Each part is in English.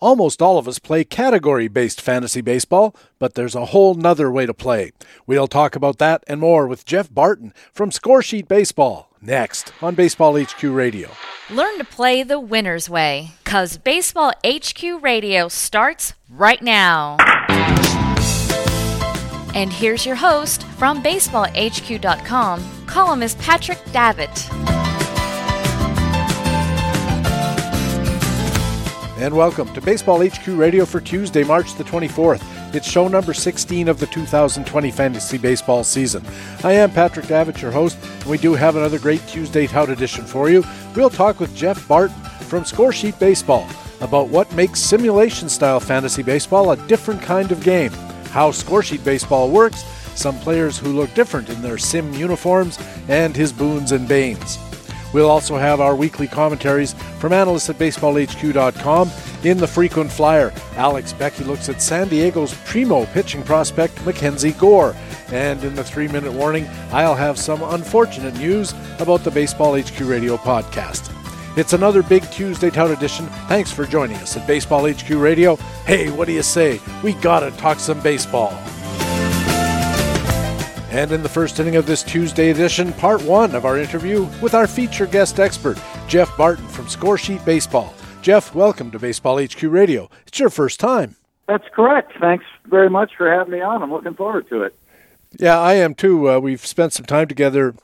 Almost all of us play category based fantasy baseball, but there's a whole nother way to play. We'll talk about that and more with Jeff Barton from Scoresheet Baseball next on Baseball HQ Radio. Learn to play the winner's way, because Baseball HQ Radio starts right now. And here's your host from BaseballHQ.com, columnist Patrick Davitt. And welcome to Baseball HQ Radio for Tuesday, March the 24th. It's show number 16 of the 2020 fantasy baseball season. I am Patrick Davitt, your host, and we do have another great Tuesday Tout edition for you. We'll talk with Jeff Barton from Scoresheet Baseball about what makes simulation style fantasy baseball a different kind of game, how Scoresheet Baseball works, some players who look different in their sim uniforms, and his boons and banes. We'll also have our weekly commentaries from analysts at baseballhq.com. In the frequent flyer, Alex Becky looks at San Diego's primo pitching prospect, Mackenzie Gore. And in the three minute warning, I'll have some unfortunate news about the Baseball HQ Radio podcast. It's another big Tuesday Tout edition. Thanks for joining us at Baseball HQ Radio. Hey, what do you say? We gotta talk some baseball. And in the first inning of this Tuesday edition, part one of our interview with our feature guest expert, Jeff Barton from Scoresheet Baseball. Jeff, welcome to Baseball HQ Radio. It's your first time. That's correct. Thanks very much for having me on. I'm looking forward to it. Yeah, I am too. Uh, we've spent some time together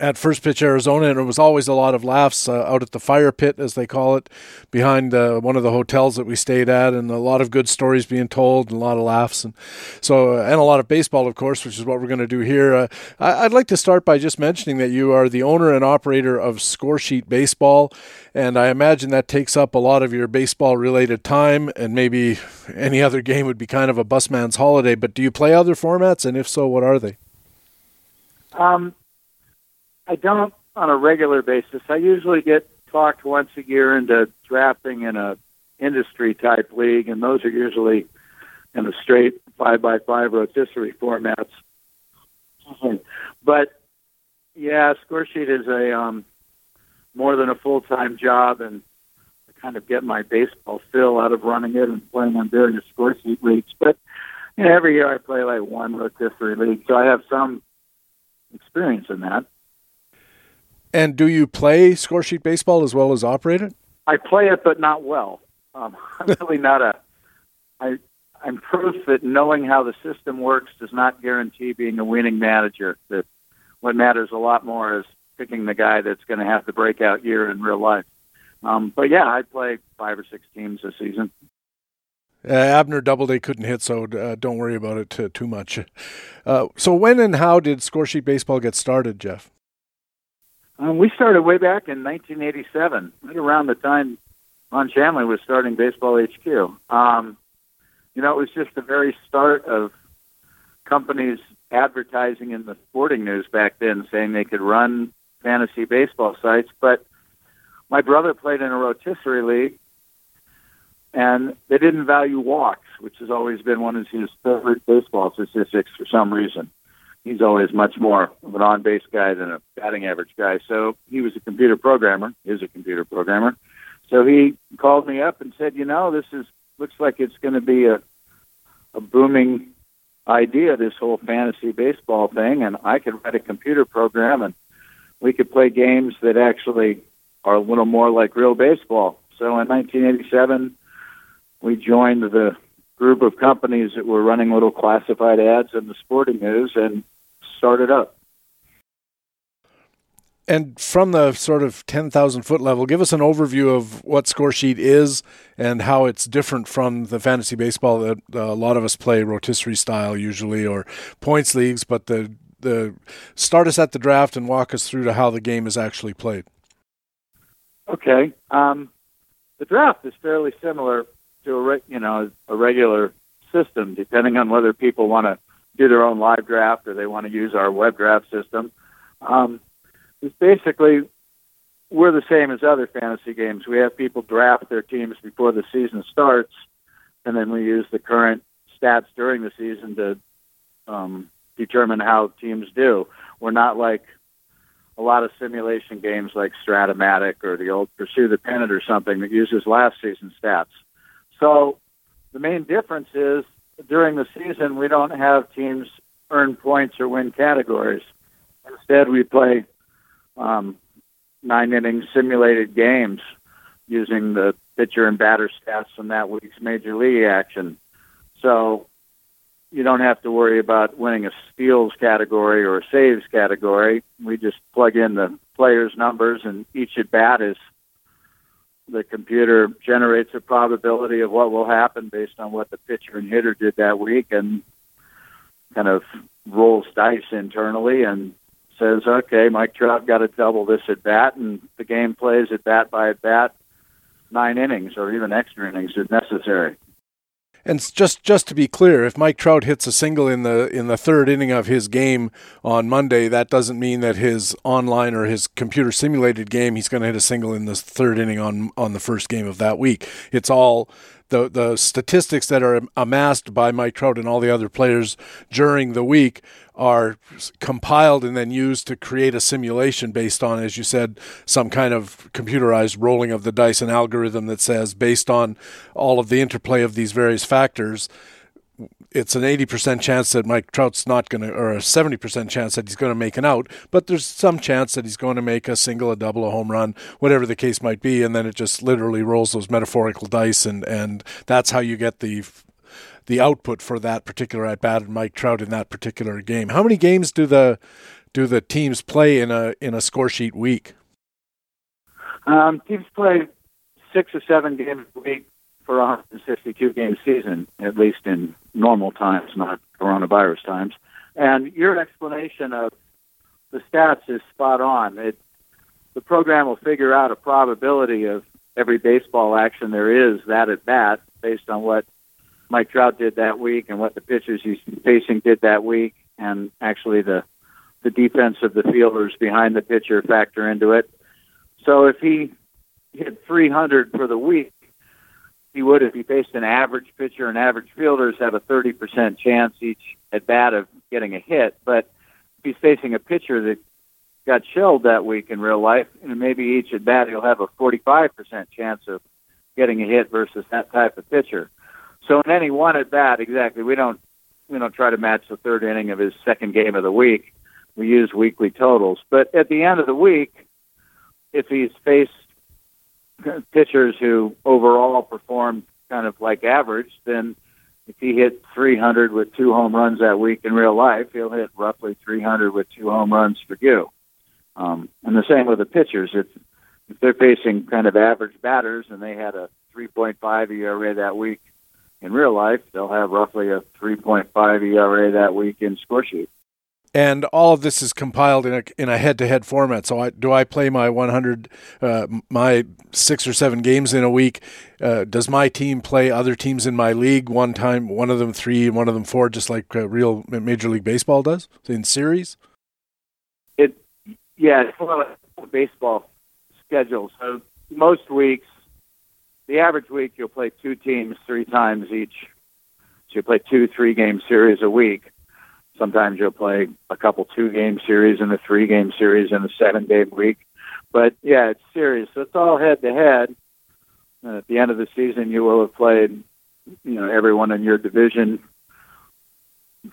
at First Pitch Arizona, and it was always a lot of laughs uh, out at the fire pit, as they call it, behind uh, one of the hotels that we stayed at, and a lot of good stories being told, and a lot of laughs, and so uh, and a lot of baseball, of course, which is what we're going to do here. Uh, I, would like to start by just mentioning that you are the owner and operator of Scoresheet Baseball, and I imagine that takes up a lot of your baseball-related time, and maybe any other game would be kind of a busman's holiday. But do you play other formats, and if so, what are they? Um, I don't on a regular basis. I usually get talked once a year into drafting in a industry type league, and those are usually in the straight five by five rotisserie formats. But yeah, Scoresheet is a um, more than a full time job, and I kind of get my baseball fill out of running it and playing on various Scoresheet leagues. But you know, every year I play like one rotisserie league, so I have some experience in that. And do you play scoresheet baseball as well as operate it? I play it, but not well. Um, I'm really not a. I I'm proof that knowing how the system works does not guarantee being a winning manager. That what matters a lot more is picking the guy that's going to have the breakout year in real life. Um, but yeah, I play five or six teams this season. Uh, Abner Doubleday couldn't hit, so uh, don't worry about it too, too much. Uh, so, when and how did Scoresheet Baseball get started, Jeff? Um, we started way back in 1987, right around the time Ron Shandler was starting Baseball HQ. Um, you know, it was just the very start of companies advertising in the sporting news back then, saying they could run fantasy baseball sites. But my brother played in a rotisserie league, and they didn't value walks, which has always been one of his favorite baseball statistics for some reason he's always much more of an on base guy than a batting average guy. So he was a computer programmer, is a computer programmer. So he called me up and said, you know, this is looks like it's going to be a a booming idea, this whole fantasy baseball thing, and I could write a computer program and we could play games that actually are a little more like real baseball. So in 1987, we joined the group of companies that were running little classified ads in the sporting news and started up. And from the sort of 10,000 foot level, give us an overview of what Scoresheet is and how it's different from the fantasy baseball that uh, a lot of us play rotisserie style usually or points leagues. But the, the start us at the draft and walk us through to how the game is actually played. Okay. Um, the draft is fairly similar to a re- you know a regular system, depending on whether people want to do their own live draft or they want to use our web draft system. Um, it's basically we're the same as other fantasy games. We have people draft their teams before the season starts, and then we use the current stats during the season to um, determine how teams do. We're not like a lot of simulation games like Strat-O-Matic or the old Pursue the Pennant or something that uses last season stats. So the main difference is during the season we don't have teams earn points or win categories. Instead, we play um, nine inning simulated games using the pitcher and batter stats from that week's major league action. So you don't have to worry about winning a steals category or a saves category. We just plug in the players' numbers, and each at bat is the computer generates a probability of what will happen based on what the pitcher and hitter did that week, and kind of rolls dice internally and says, "Okay, Mike Trout got a double this at bat," and the game plays at bat by at bat, nine innings or even extra innings if necessary. And just just to be clear, if Mike Trout hits a single in the in the third inning of his game on Monday, that doesn't mean that his online or his computer simulated game he's going to hit a single in the third inning on on the first game of that week. It's all the the statistics that are amassed by Mike Trout and all the other players during the week are compiled and then used to create a simulation based on, as you said, some kind of computerized rolling of the dice, an algorithm that says, based on all of the interplay of these various factors, it's an 80% chance that Mike Trout's not going to, or a 70% chance that he's going to make an out, but there's some chance that he's going to make a single, a double, a home run, whatever the case might be, and then it just literally rolls those metaphorical dice, and, and that's how you get the the output for that particular at bat and Mike Trout in that particular game. How many games do the do the teams play in a in a Scoresheet week? Um, teams play six or seven games a week for a 162 game season, at least in normal times, not coronavirus times. And your explanation of the stats is spot on. It, the program will figure out a probability of every baseball action there is that at bat based on what Mike Trout did that week and what the pitchers he's facing did that week, and actually the the defense of the fielders behind the pitcher factor into it. So if he hit 300 for the week, he would if he faced an average pitcher and average fielders have a 30% chance each at bat of getting a hit. But if he's facing a pitcher that got shelled that week in real life, and maybe each at bat he'll have a 45% chance of getting a hit versus that type of pitcher. So in any one at bat, exactly, we don't we don't try to match the third inning of his second game of the week. We use weekly totals. But at the end of the week, if he's faced pitchers who overall performed kind of like average, then if he hit 300 with two home runs that week in real life, he'll hit roughly 300 with two home runs for you. Um, and the same with the pitchers. If if they're facing kind of average batters and they had a 3.5 ERA that week, in real life, they'll have roughly a 3.5 ERA that week in Scoresheet. And all of this is compiled in a in a head to head format. So I, do I play my 100, uh, my six or seven games in a week? Uh, does my team play other teams in my league one time? One of them three, one of them four, just like uh, real Major League Baseball does in series. It yeah, it's a baseball schedule. So most weeks the average week you'll play two teams three times each. So you play two three game series a week. Sometimes you'll play a couple two game series and a three game series in a seven game week. But yeah, it's serious. So it's all head to head. At the end of the season, you will have played, you know, everyone in your division,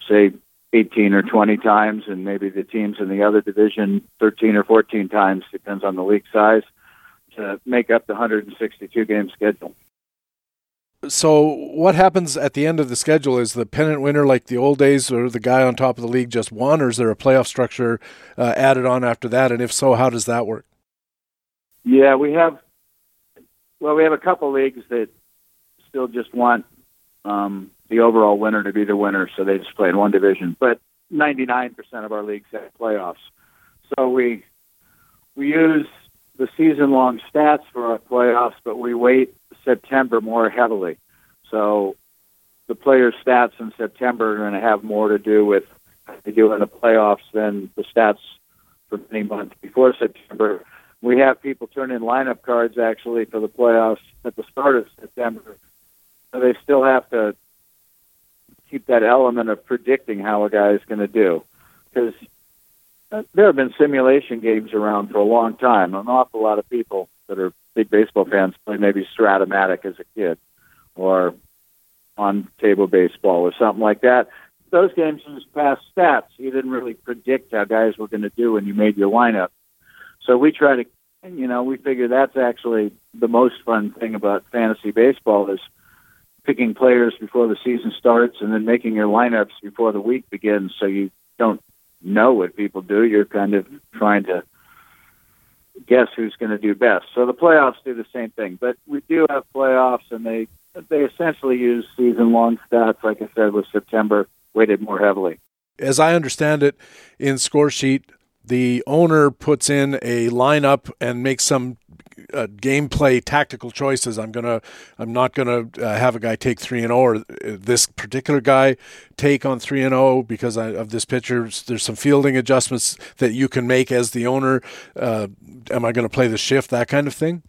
say 18 or 20 times, and maybe the teams in the other division 13 or 14 times, depends on the league size to make up the 162 game schedule. So, what happens at the end of the schedule? Is the pennant winner like the old days, or the guy on top of the league just won, or is there a playoff structure uh, added on after that? And if so, how does that work? Yeah, we have. Well, we have a couple leagues that still just want um, the overall winner to be the winner, so they just play in one division. But 99% of our leagues have playoffs, so we we use the season long stats for our playoffs, but we wait September more heavily. So the players' stats in September are going to have more to do with they do in the playoffs than the stats for many months before September. We have people turn in lineup cards actually for the playoffs at the start of September. So they still have to keep that element of predicting how a guy is going to do because uh, there have been simulation games around for a long time. An awful lot of people that are big baseball fans played maybe Strat-O-Matic as a kid, or on table baseball or something like that. Those games used past stats. You didn't really predict how guys were going to do when you made your lineup. So we try to, you know, we figure that's actually the most fun thing about fantasy baseball is picking players before the season starts and then making your lineups before the week begins so you don't know what people do. You're kind of trying to guess who's going to do best. So the playoffs do the same thing, but we do have playoffs, and they they essentially use season long stats. Like I said, with September weighted more heavily. As I understand it, in Scoresheet, the owner puts in a lineup and makes some uh, gameplay tactical choices. I'm gonna, I'm not gonna uh, have a guy take three and zero, oh or uh, this particular guy take on three and zero oh because I, of this pitcher. There's some fielding adjustments that you can make as the owner. Uh, am I to play the shift? That kind of thing.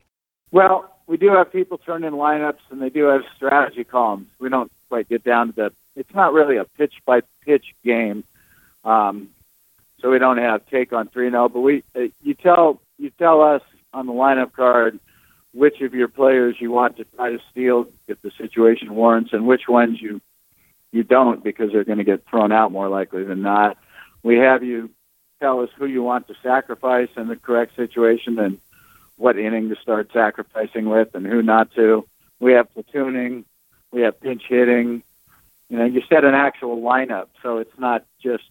Well, we do have people turn in lineups, and they do have strategy columns. We don't quite get down to the. It's not really a pitch by pitch game. Um, so we don't have take on three and zero. Oh, but we, uh, you tell you tell us on the lineup card which of your players you want to try to steal if the situation warrants, and which ones you you don't because they're going to get thrown out more likely than not. We have you tell us who you want to sacrifice in the correct situation and what inning to start sacrificing with and who not to. We have platooning, we have pinch hitting. You know, you set an actual lineup, so it's not just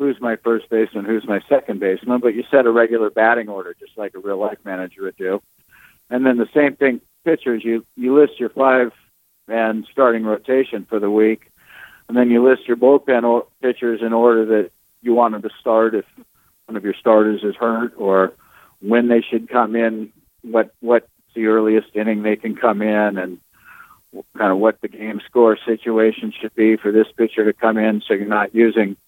who's my first baseman, who's my second baseman, but you set a regular batting order just like a real life manager would do. And then the same thing, pitchers, you, you list your five man starting rotation for the week, and then you list your bullpen or pitchers in order that you want them to start if one of your starters is hurt or when they should come in, what what's the earliest inning they can come in, and kind of what the game score situation should be for this pitcher to come in, so you're not using –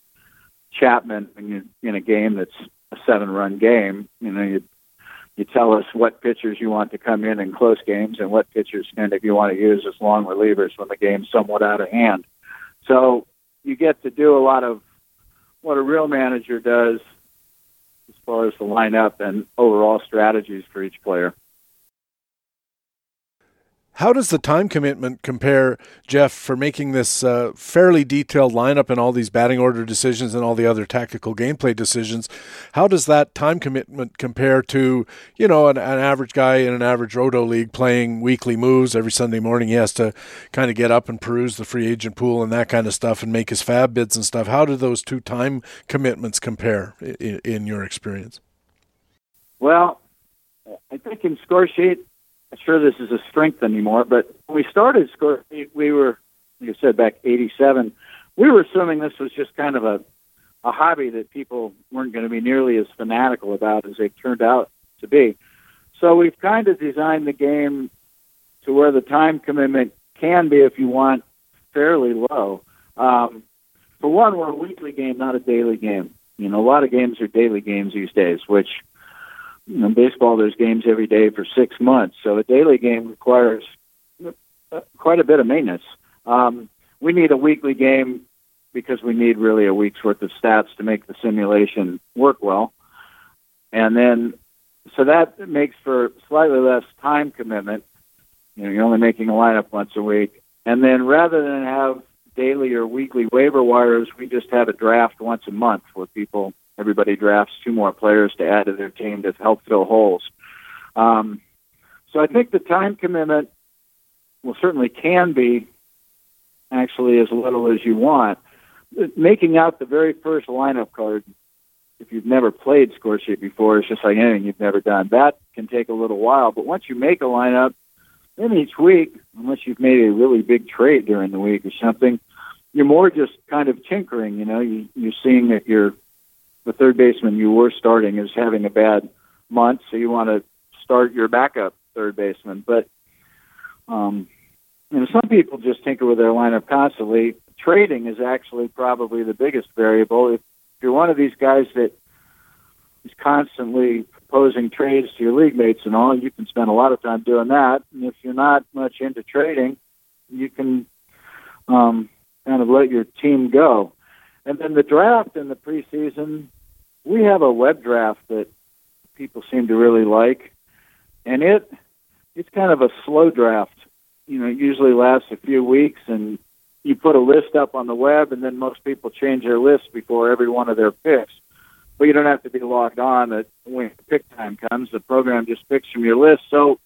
Chapman when in a game that's a seven run game, you know, you you tell us what pitchers you want to come in in close games and what pitchers and if you want to use as long relievers when the game's somewhat out of hand. So you get to do a lot of what a real manager does as far as the lineup and overall strategies for each player. How does the time commitment compare, Jeff, for making this uh, fairly detailed lineup and all these batting order decisions and all the other tactical gameplay decisions? How does that time commitment compare to, you know, an, an average guy in an average roto league playing weekly moves every Sunday morning? He has to kind of get up and peruse the free agent pool and that kind of stuff and make his FAAB bids and stuff. How do those two time commitments compare in, in your experience? Well, I think in Scoresheet sure this is a strength anymore, but when we started score, we were, like I said, back '87. We were assuming this was just kind of a a hobby that people weren't going to be nearly as fanatical about as they turned out to be. So we've kind of designed the game to where the time commitment can be, if you want, fairly low. Um, for one, we're a weekly game, not a daily game. You know, a lot of games are daily games these days, which know, baseball, there's games every day for six months, so a daily game requires uh, quite a bit of maintenance. Um, we need a weekly game because we need really a week's worth of stats to make the simulation work well. And then, so that makes for slightly less time commitment. You know, you're only making a lineup once a week. And then rather than have daily or weekly waiver wires, we just have a draft once a month where people everybody drafts two more players to add to their team to help fill holes. Um, so I think the time commitment well certainly can be actually as little as you want. Making out the very first lineup card, if you've never played Scoresheet before, it's just like anything you've never done. That can take a little while, but once you make a lineup, then each week, unless you've made a really big trade during the week or something, you're more just kind of tinkering. You know, you, you're seeing that you're the third baseman you were starting is having a bad month, so you want to start your backup third baseman. But um, you know, some people just tinker with their lineup constantly. Trading is actually probably the biggest variable. If you're one of these guys that is constantly proposing trades to your league mates and all, you can spend a lot of time doing that. And if you're not much into trading, you can um, kind of let your team go. And then the draft in the preseason, we have a web draft that people seem to really like, and it it's kind of a slow draft you know, usually lasts a few weeks, and you put a list up on the web, and then most people change their list before every one of their picks. But you don't have to be logged on. That when pick time comes, the program just picks from your list. So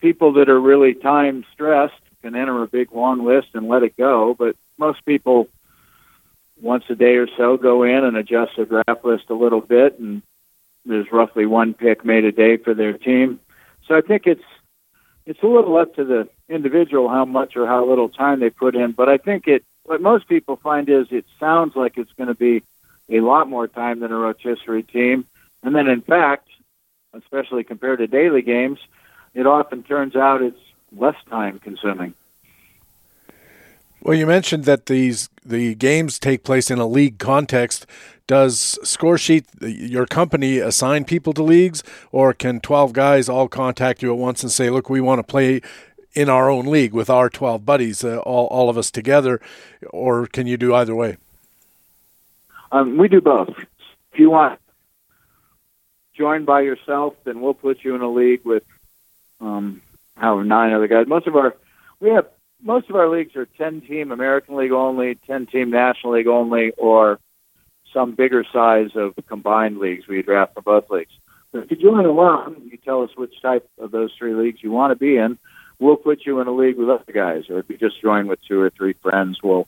people that are really time stressed can enter a big long list and let it go. But most people, once a day or so, go in and adjust their draft list a little bit, and there's roughly one pick made a day for their team. So I think it's it's a little up to the individual how much or how little time they put in. But I think it what most people find is it sounds like it's going to be a lot more time than a rotisserie team, and then in fact, especially compared to daily games, it often turns out it's less time consuming. Well, you mentioned that these the games take place in a league context. Does Scoresheet your company, assign people to leagues, or can twelve guys all contact you at once and say, "Look, we want to play in our own league with our twelve buddies, uh, all all of us together," or can you do either way? Um, we do both. If you want join by yourself, then we'll put you in a league with um, nine other guys. Most of our we have most of our leagues are ten team American League only, ten team National League only, or some bigger size of combined leagues we draft for both leagues. But if you join alone, you tell us which type of those three leagues you want to be in. We'll put you in a league with other guys, or if you just join with two or three friends, we'll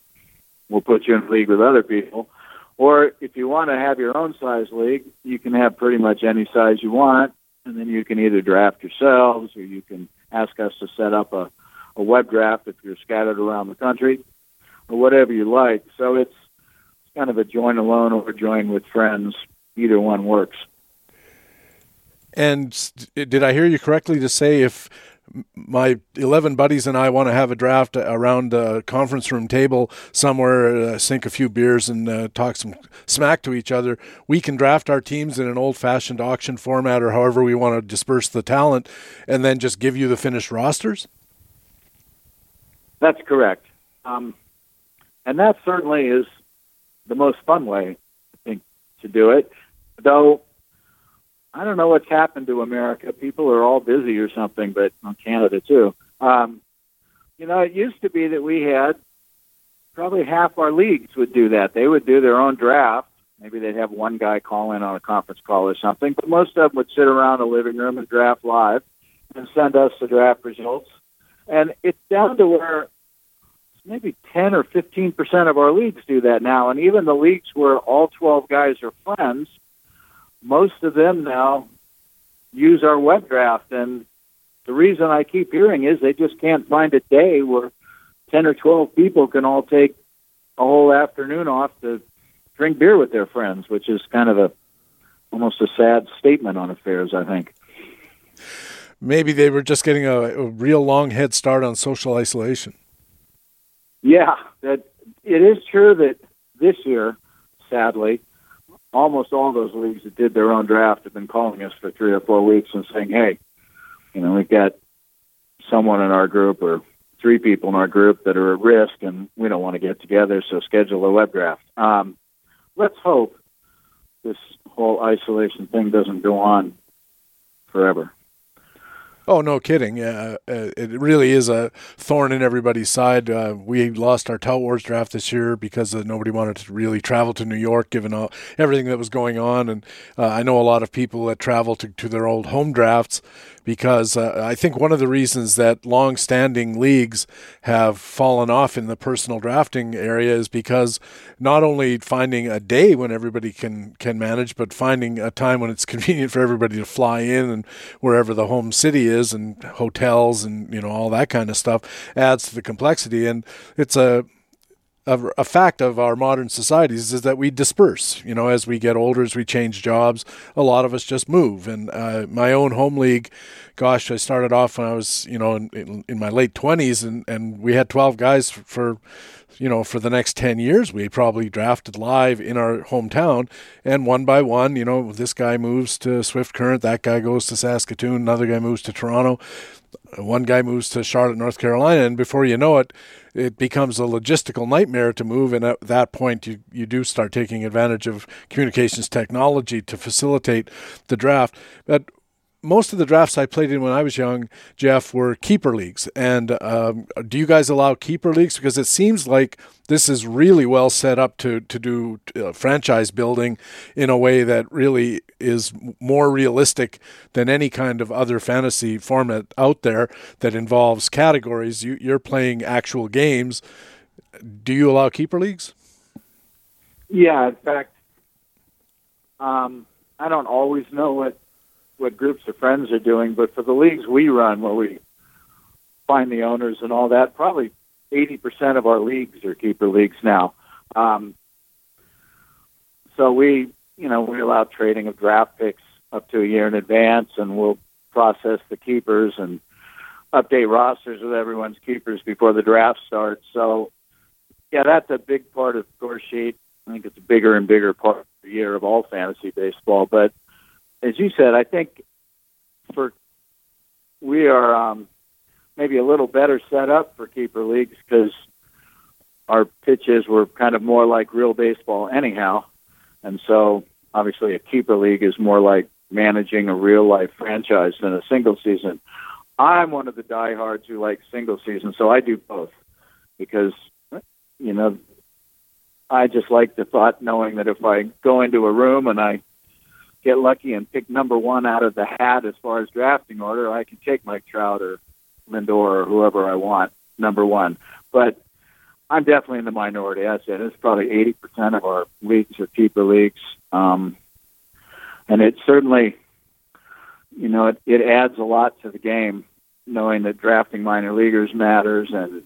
we'll put you in a league with other people. Or if you want to have your own size league, you can have pretty much any size you want, and then you can either draft yourselves or you can ask us to set up a, a web draft if you're scattered around the country or whatever you like. So it's, kind of a join alone or join with friends. Either one works. And did I hear you correctly to say if my 11 buddies and I want to have a draft around a conference room table somewhere, uh, sink a few beers and uh, talk some smack to each other. We can draft our teams in an old fashioned auction format or however we want to disperse the talent and then just give you the finished rosters? That's correct. Um, and that certainly is the most fun way, I think, to do it. Though I don't know what's happened to America. People are all busy or something, but on Canada too. Um, you know, it used to be that we had probably half our leagues would do that. They would do their own draft. Maybe they'd have one guy call in on a conference call or something, but most of them would sit around a living room and draft live and send us the draft results. And it's down to where maybe 10 or 15 percent of our leagues do that now. And even the leagues where all 12 guys are friends – most of them now use our web draft. And the reason I keep hearing is they just can't find a day where 10 or 12 people can all take a whole afternoon off to drink beer with their friends, which is kind of a almost a sad statement on affairs, I think. Maybe they were just getting a, a real long head start on social isolation. Yeah, that it is true that this year, sadly, almost all those leagues that did their own draft have been calling us for three or four weeks and saying, "Hey, you know, we've got someone in our group or three people in our group that are at risk, and we don't want to get together, so schedule a web draft." Um, let's hope this whole isolation thing doesn't go on forever. Oh, no kidding. Uh, it really is a thorn in everybody's side. Uh, we lost our Tout Wars draft this year because uh, nobody wanted to really travel to New York, given all, everything that was going on. And uh, I know a lot of people that travel to, to their old home drafts because uh, I think one of the reasons that long-standing leagues have fallen off in the personal drafting area is because not only finding a day when everybody can can manage, but finding a time when it's convenient for everybody to fly in and wherever the home city is, and hotels and you know all that kind of stuff adds to the complexity. And it's a a, a, fact of our modern societies is that we disperse. You know, as we get older, as we change jobs, a lot of us just move. And uh, my own home league, gosh, I started off when I was, you know, in, in, in my late twenties, and, and we had twelve guys for, for, you know, for the next ten years. We probably drafted live in our hometown, and one by one, you know, this guy moves to Swift Current, that guy goes to Saskatoon, another guy moves to Toronto one guy moves to Charlotte, North Carolina, and before you know it, it becomes a logistical nightmare to move. And at that point, you, you do start taking advantage of communications technology to facilitate the draft. But most of the drafts I played in when I was young, Jeff, were keeper leagues. And um, do you guys allow keeper leagues? Because it seems like this is really well set up to to do uh, franchise building in a way that really is more realistic than any kind of other fantasy format out there that involves categories. You, you're playing actual games. Do you allow keeper leagues? Yeah, in fact, um, I don't always know what what groups of friends are doing, but for the leagues we run, where we find the owners and all that, probably 80% of our leagues are keeper leagues now. Um, so we, you know, we allow trading of draft picks up to a year in advance, and we'll process the keepers and update rosters with everyone's keepers before the draft starts. So, yeah, that's a big part of Scoresheet. I think it's a bigger and bigger part of the year of all fantasy baseball. But as you said, I think for we are um, maybe a little better set up for keeper leagues because our pitches were kind of more like real baseball anyhow, and so obviously a keeper league is more like managing a real life franchise than a single season. I'm one of the diehards who like single season, so I do both because you know I just like the thought knowing that if I go into a room and I get lucky and pick number one out of the hat as far as drafting order, I can take Mike Trout or Lindor or whoever I want, number one. But I'm definitely in the minority. I said it's probably 80% of our leagues are keeper leagues. Um, and it certainly, you know, it, it adds a lot to the game knowing that drafting minor leaguers matters. And,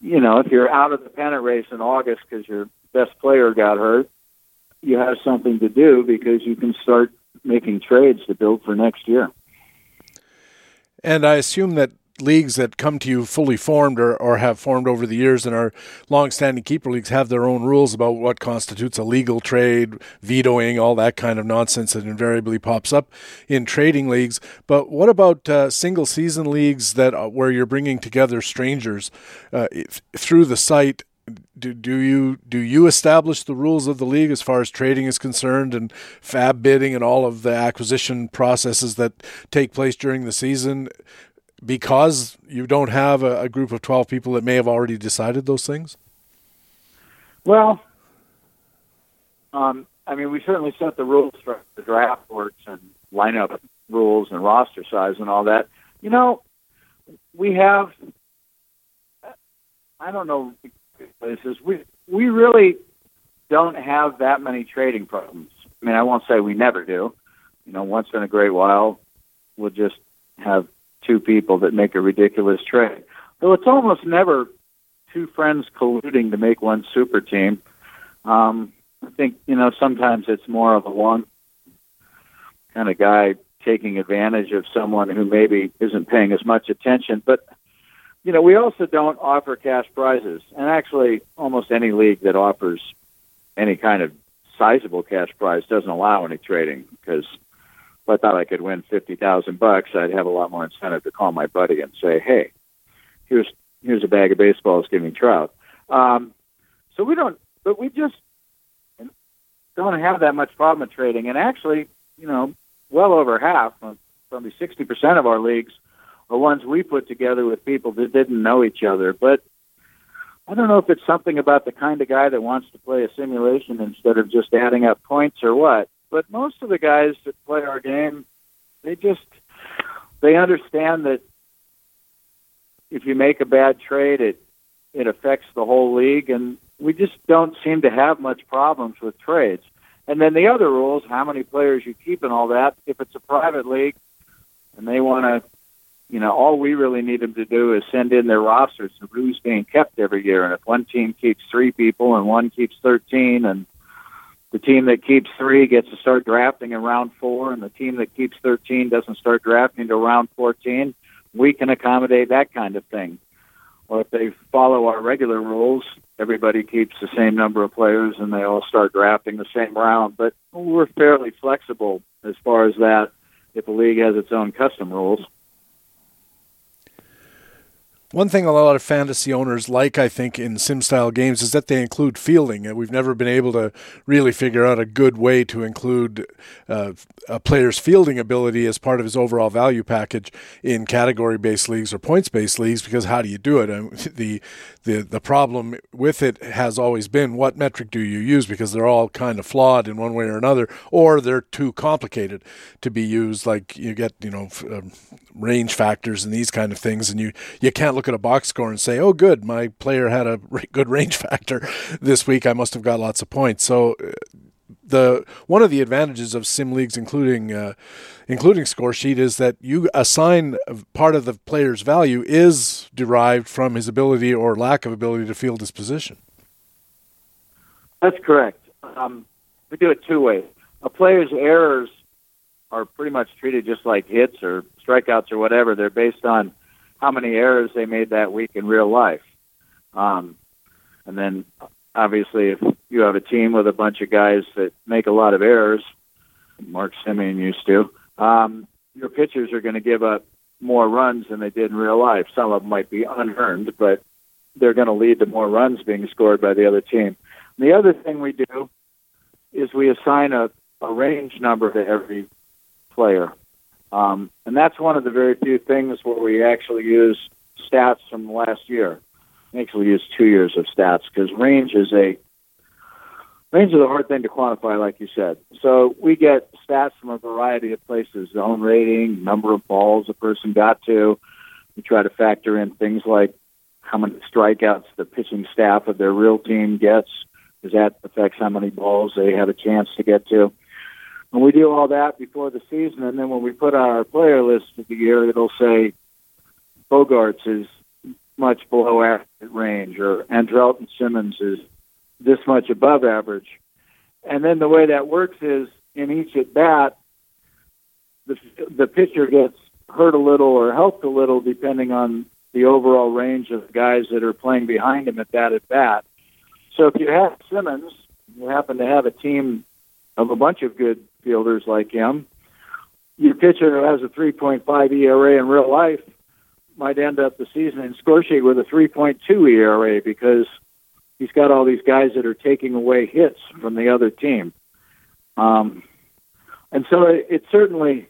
you know, if you're out of the pennant race in August because your best player got hurt, you have something to do because you can start making trades to build for next year. And I assume that leagues that come to you fully formed or, or have formed over the years and are long-standing keeper leagues have their own rules about what constitutes a legal trade, vetoing, all that kind of nonsense that invariably pops up in trading leagues. But what about uh, single-season leagues that uh, where you're bringing together strangers uh, through the site do, do you do you establish the rules of the league as far as trading is concerned and FAAB bidding and all of the acquisition processes that take place during the season? Because you don't have a, a group of 12 people that may have already decided those things? Well um, i mean we certainly set the rules for the draft works and lineup rules and roster size and all that. You know we have I don't know places, we we really don't have that many trading problems. I mean, I won't say we never do. You know, once in a great while, we'll just have two people that make a ridiculous trade. Though it's almost never two friends colluding to make one super team. Um, I think you know sometimes it's more of a one kind of guy taking advantage of someone who maybe isn't paying as much attention. But you know, we also don't offer cash prizes, and actually, almost any league that offers any kind of sizable cash prize doesn't allow any trading because if I thought I could win fifty thousand bucks, I'd have a lot more incentive to call my buddy and say, "Hey, here's here's a bag of baseballs, give me Trout." Um, so we don't, but we just don't have that much problem with trading, and actually, you know, well over half, probably sixty percent of our leagues the ones we put together with people that didn't know each other. But I don't know if it's something about the kind of guy that wants to play a simulation instead of just adding up points or what. But most of the guys that play our game, they just they understand that if you make a bad trade, it it affects the whole league, and we just don't seem to have much problems with trades. And then the other rules, how many players you keep and all that. If it's a private league and they want to you know, all we really need them to do is send in their rosters of who's being kept every year. And if one team keeps three people and one keeps 13 and the team that keeps three gets to start drafting in round four and the team that keeps 13 doesn't start drafting until round 14, we can accommodate that kind of thing. Or if they follow our regular rules, everybody keeps the same number of players and they all start drafting the same round. But we're fairly flexible as far as that if a league has its own custom rules. One thing a lot of fantasy owners like, I think, in sim style games is that they include fielding. We've never been able to really figure out a good way to include uh, a player's fielding ability as part of his overall value package in category based leagues or points based leagues because how do you do it? I mean, the, the, the problem with it has always been what metric do you use because they're all kind of flawed in one way or another, or they're too complicated to be used. Like you get, you know, um, range factors and these kind of things, and you, you can't look at a box score and say, "Oh, good, my player had a good range factor this week. I must have got lots of points." So, uh, the one of the advantages of sim leagues, including uh, including Scoresheet, is that you assign part of the player's value is derived from his ability or lack of ability to field his position. That's correct. Um, we do it two ways. A player's errors are pretty much treated just like hits or strikeouts or whatever. They're based on how many errors they made that week in real life. Um, and then obviously, if you have a team with a bunch of guys that make a lot of errors, Mark Semien used to, um, your pitchers are going to give up more runs than they did in real life. Some of them might be unearned, but they're going to lead to more runs being scored by the other team. And the other thing we do is we assign a, a range number to every player. Um, and that's one of the very few things where we actually use stats from last year. We actually use two years of stats because range is a range is a hard thing to quantify, like you said. So we get stats from a variety of places: zone rating, number of balls a person got to. We try to factor in things like how many strikeouts the pitching staff of their real team gets, because that affects how many balls they have a chance to get to. And we do all that before the season, and then when we put our player list for the year, it'll say Bogaerts is much below average range, or Andrelton Simmons is this much above average. And then the way that works is in each at bat, the the pitcher gets hurt a little or helped a little depending on the overall range of guys that are playing behind him at that at bat. So if you have Simmons, you happen to have a team of a bunch of good fielders like him. Your pitcher who has a 3.5 ERA in real life might end up the season in Scoresheet with a 3.2 ERA because he's got all these guys that are taking away hits from the other team. Um, and so it, it certainly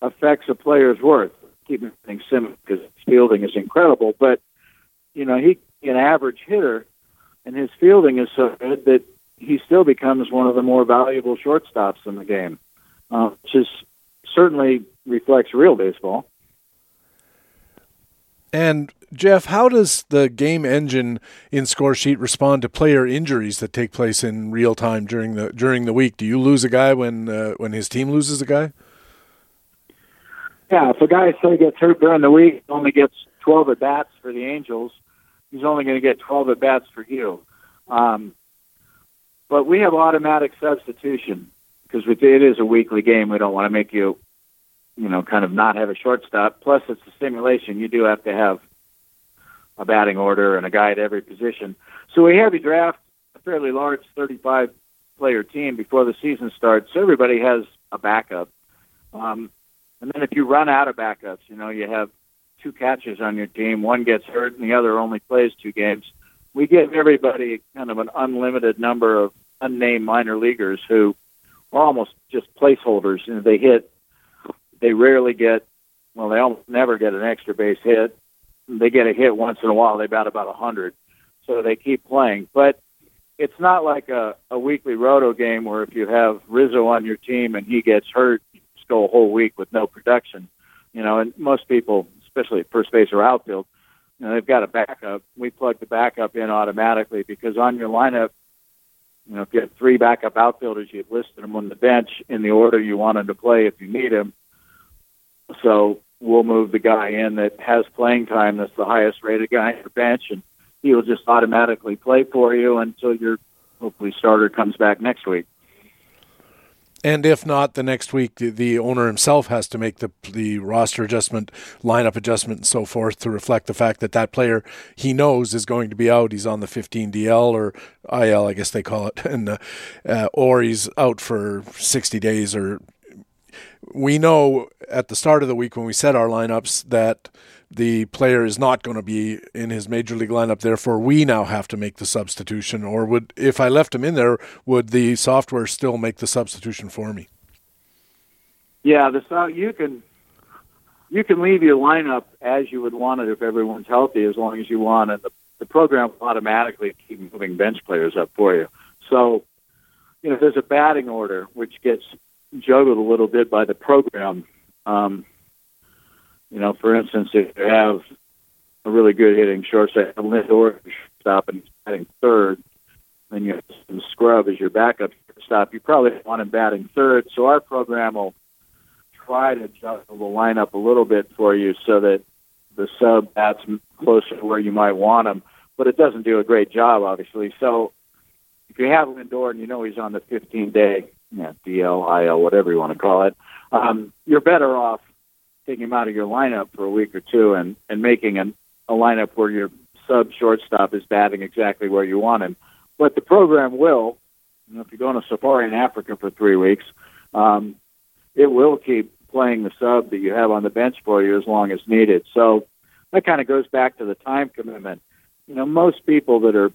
affects a player's worth. Keeping things simple because fielding is incredible, but you know he an average hitter, and his fielding is so good that he still becomes one of the more valuable shortstops in the game, uh, which is certainly reflects real baseball. And Jeff, how does the game engine in Scoresheet respond to player injuries that take place in real time during the during the week? Do you lose a guy when uh, when his team loses a guy? Yeah, if a guy say gets hurt during the week, only gets twelve at bats for the Angels. He's only going to get twelve at bats for you. Um, but we have automatic substitution because it is a weekly game. We don't want to make you, you know, kind of not have a shortstop. Plus, it's a simulation. You do have to have a batting order and a guy at every position. So we have you draft a fairly large 35 player team before the season starts. So everybody has a backup. Um, and then if you run out of backups, you know, you have two catchers on your team, one gets hurt and the other only plays two games we give everybody kind of an unlimited number of unnamed minor leaguers who are almost just placeholders. And they hit, they rarely get, well, they almost never get an extra base hit. They get a hit once in a while. They bat about a hundred, so they keep playing. But it's not like a, a weekly roto game where if you have Rizzo on your team and he gets hurt, you just go a whole week with no production. You know, and most people, especially at first base or outfield, you know, they've got a backup. We plug the backup in automatically because on your lineup, you know, if you have three backup outfielders, you've listed them on the bench in the order you want them to play if you need them. So we'll move the guy in that has playing time that's the highest rated guy on your bench, and he will just automatically play for you until your hopefully starter comes back next week. And if not, the next week the, the, owner himself has to make the the roster adjustment, lineup adjustment, and so forth to reflect the fact that that player he knows is going to be out. He's on the 15 DL or IL, I guess they call it, and uh, uh, or he's out for 60 days or we know at the start of the week when we set our lineups that the player is not going to be in his major league lineup. Therefore, we now have to make the substitution. Or would, if I left him in there, would the software still make the substitution for me? Yeah, the so you can you can leave your lineup as you would want it if everyone's healthy, as long as you want, and the, the program will automatically keep moving bench players up for you. So, you know, there's a batting order which gets juggled a little bit by the program. Um, you know, for instance, if you have a really good hitting shortstop, Lindor stop and he's batting third, then you have some scrub as your backup stop. You probably want him batting third. So our program will try to juggle the lineup a little bit for you so that the sub bats closer to where you might want him. But it doesn't do a great job, obviously. So if you have Lindor and you know he's on the 15 day yeah, DL, IL, whatever you want to call it, um, you're better off taking him out of your lineup for a week or two and, and making an, a lineup where your sub shortstop is batting exactly where you want him. But the program will, you know, if you go on a safari in Africa for three weeks, um, it will keep playing the sub that you have on the bench for you as long as needed. So that kind of goes back to the time commitment. You know, most people that are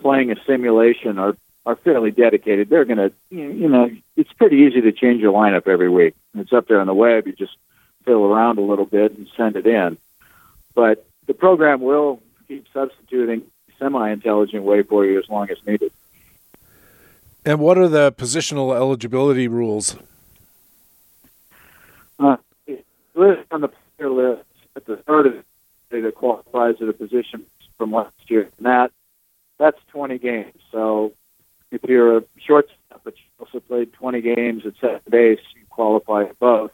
playing a simulation are are fairly dedicated. They're going to, you know, it's pretty easy to change your lineup every week. It's up there on the web. You just fiddle around a little bit and send it in. But the program will keep substituting semi-intelligent way for you as long as needed. And what are the positional eligibility rules? Uh, list on the player list at the start of the that qualifies at a position from last year, and that that's 20 games. So if you're a shortstop, but you also played 20 games at second base, you qualify both.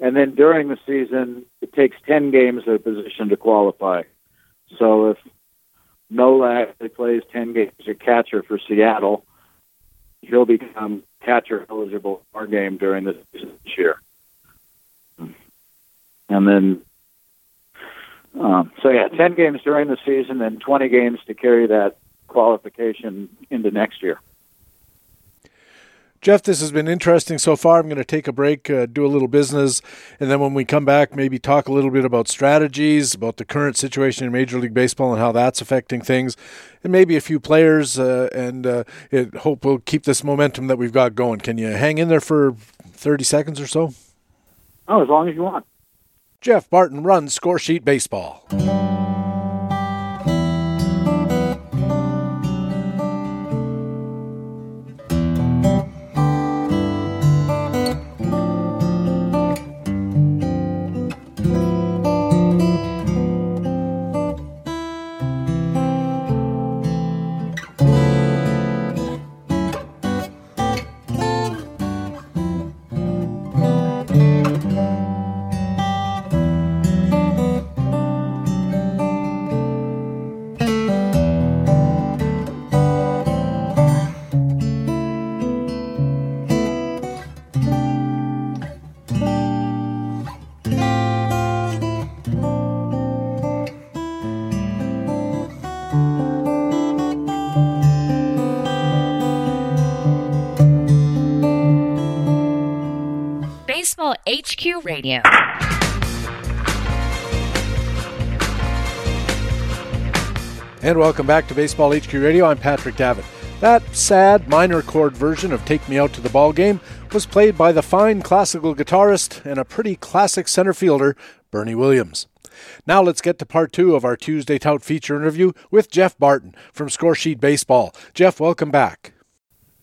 And then during the season, it takes 10 games at a position to qualify. So if Nola plays 10 games at catcher for Seattle, he'll become catcher eligible for our game during this year. And then, um, so yeah, 10 games during the season and 20 games to carry that qualification into next year. Jeff, this has been interesting so far. I'm going to take a break, uh, do a little business, and then when we come back, maybe talk a little bit about strategies, about the current situation in Major League Baseball and how that's affecting things, and maybe a few players, uh, and uh, it, hope we'll keep this momentum that we've got going. Can you hang in there for 30 seconds or so? Oh, as long as you want. Jeff Barton runs Scoresheet Baseball. Radio. And welcome back to Baseball HQ Radio. I'm Patrick Davitt. That sad minor chord version of Take Me Out to the Ball Game was played by the fine classical guitarist and a pretty classic center fielder, Bernie Williams. Now let's get to part two of our Tuesday Tout feature interview with Jeff Barton from Scoresheet Baseball. Jeff, welcome back.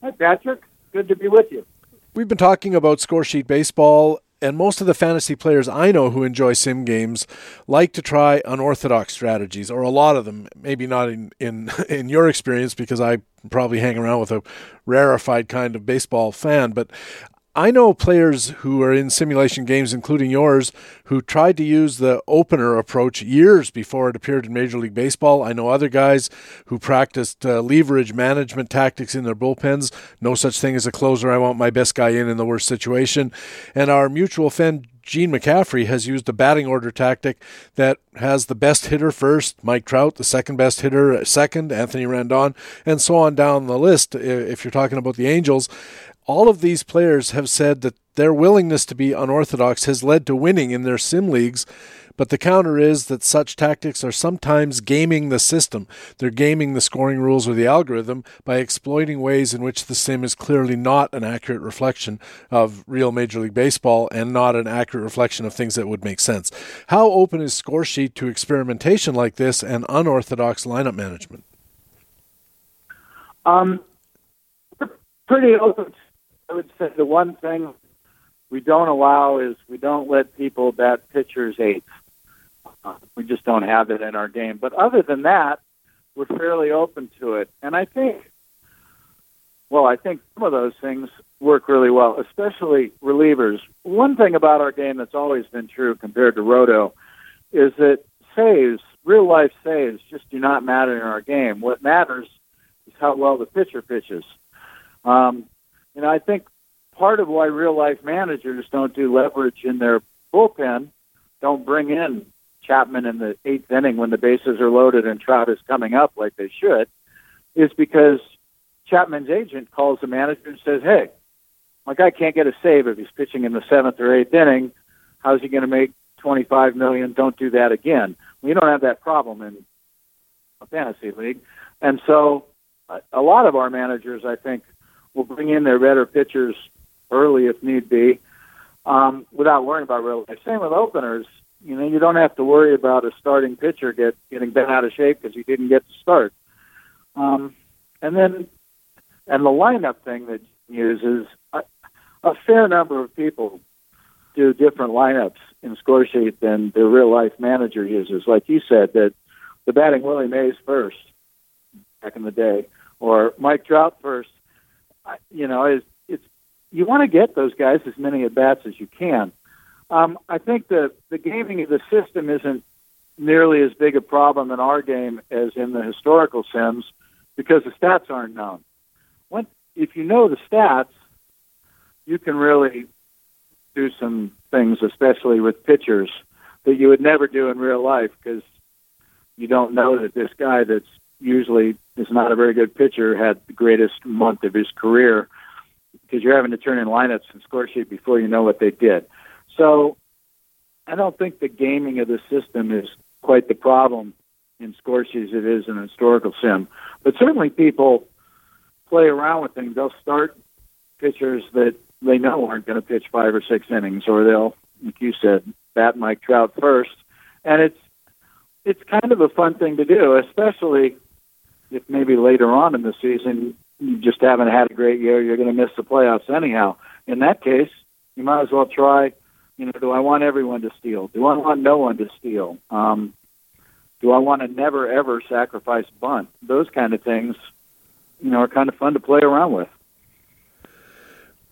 Hi, Patrick. Good to be with you. We've been talking about Scoresheet Baseball and most of the fantasy players I know who enjoy sim games like to try unorthodox strategies, or a lot of them. Maybe not in in in your experience, because I probably hang around with a rarefied kind of baseball fan. But I know players who are in simulation games, including yours, who tried to use the opener approach years before it appeared in Major League Baseball. I know other guys who practiced uh, leverage management tactics in their bullpens. No such thing as a closer. I want my best guy in in the worst situation. And our mutual friend Gene McCaffrey has used a batting order tactic that has the best hitter first, Mike Trout, the second best hitter second, Anthony Rendon, and so on down the list. If you're talking about the Angels, all of these players have said that their willingness to be unorthodox has led to winning in their sim leagues. But the counter is that such tactics are sometimes gaming the system. They're gaming the scoring rules or the algorithm by exploiting ways in which the sim is clearly not an accurate reflection of real Major League Baseball and not an accurate reflection of things that would make sense. How open is Scoresheet to experimentation like this and unorthodox lineup management? Um, pretty open. I would say the one thing we don't allow is we don't let people bat pitchers eighth. Uh, we just don't have it in our game. But other than that, we're fairly open to it. And I think, well, I think some of those things work really well, especially relievers. One thing about our game that's always been true compared to Roto is that saves, real life saves, just do not matter in our game. What matters is how well the pitcher pitches. Um, you know, I think part of why real life managers don't do leverage in their bullpen, don't bring in Chapman in the eighth inning when the bases are loaded and Trout is coming up like they should, is because Chapman's agent calls the manager and says, "Hey, my guy can't get a save if he's pitching in the seventh or eighth inning. How's he going to make twenty-five million? Don't do that again." We don't have that problem in a fantasy league, and so uh, a lot of our managers, I think, will bring in their better pitchers early if need be, um, without worrying about real life. Same with openers. You know, you don't have to worry about a starting pitcher get getting bent out of shape because he didn't get to start. Um, and then, and the lineup thing that uses a, a fair number of people do different lineups in Scoresheet than the real life manager uses. Like you said, that the batting Willie Mays first back in the day, or Mike Trout first. You know, is it's you want to get those guys as many at bats as you can. Um, I think the the gaming of the system isn't nearly as big a problem in our game as in the historical sims because the stats aren't known. When if you know the stats, you can really do some things, especially with pitchers, that you would never do in real life because you don't know that this guy that's usually is not a very good pitcher had the greatest month of his career because you're having to turn in lineups and Scoresheet before you know what they did. So I don't think the gaming of the system is quite the problem in Scoresheet as it is in historical sim. But certainly people play around with things. They'll start pitchers that they know aren't going to pitch five or six innings, or they'll, like you said, bat Mike Trout first. And it's it's kind of a fun thing to do, especially if maybe later on in the season you just haven't had a great year, you're going to miss the playoffs anyhow. In that case, you might as well try you know, do I want everyone to steal? Do I want no one to steal? Um, do I want to never ever sacrifice bunt? Those kind of things, you know, are kind of fun to play around with.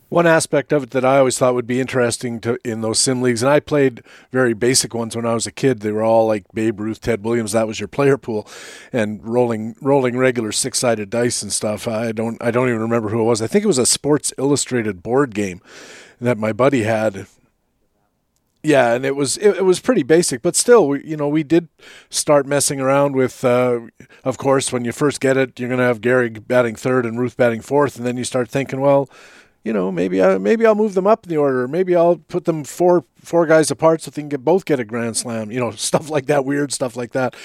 One aspect of it that I always thought would be interesting to in those sim leagues, and I played very basic ones when I was a kid. They were all like Babe Ruth, Ted Williams. That was your player pool, and rolling rolling regular six sided dice and stuff. I don't I don't even remember who it was. I think it was a Sports Illustrated board game that my buddy had yeah, and it was it, it, was pretty basic, but still, we, you know, we did start messing around with. Uh, of course, when you first get it, you're going to have Gehrig batting third and Ruth batting fourth, and then you start thinking, well, you know, maybe I maybe I'll move them up in the order. Maybe I'll put them four four guys apart so they can get both get a grand slam. You know, stuff like that, weird stuff like that.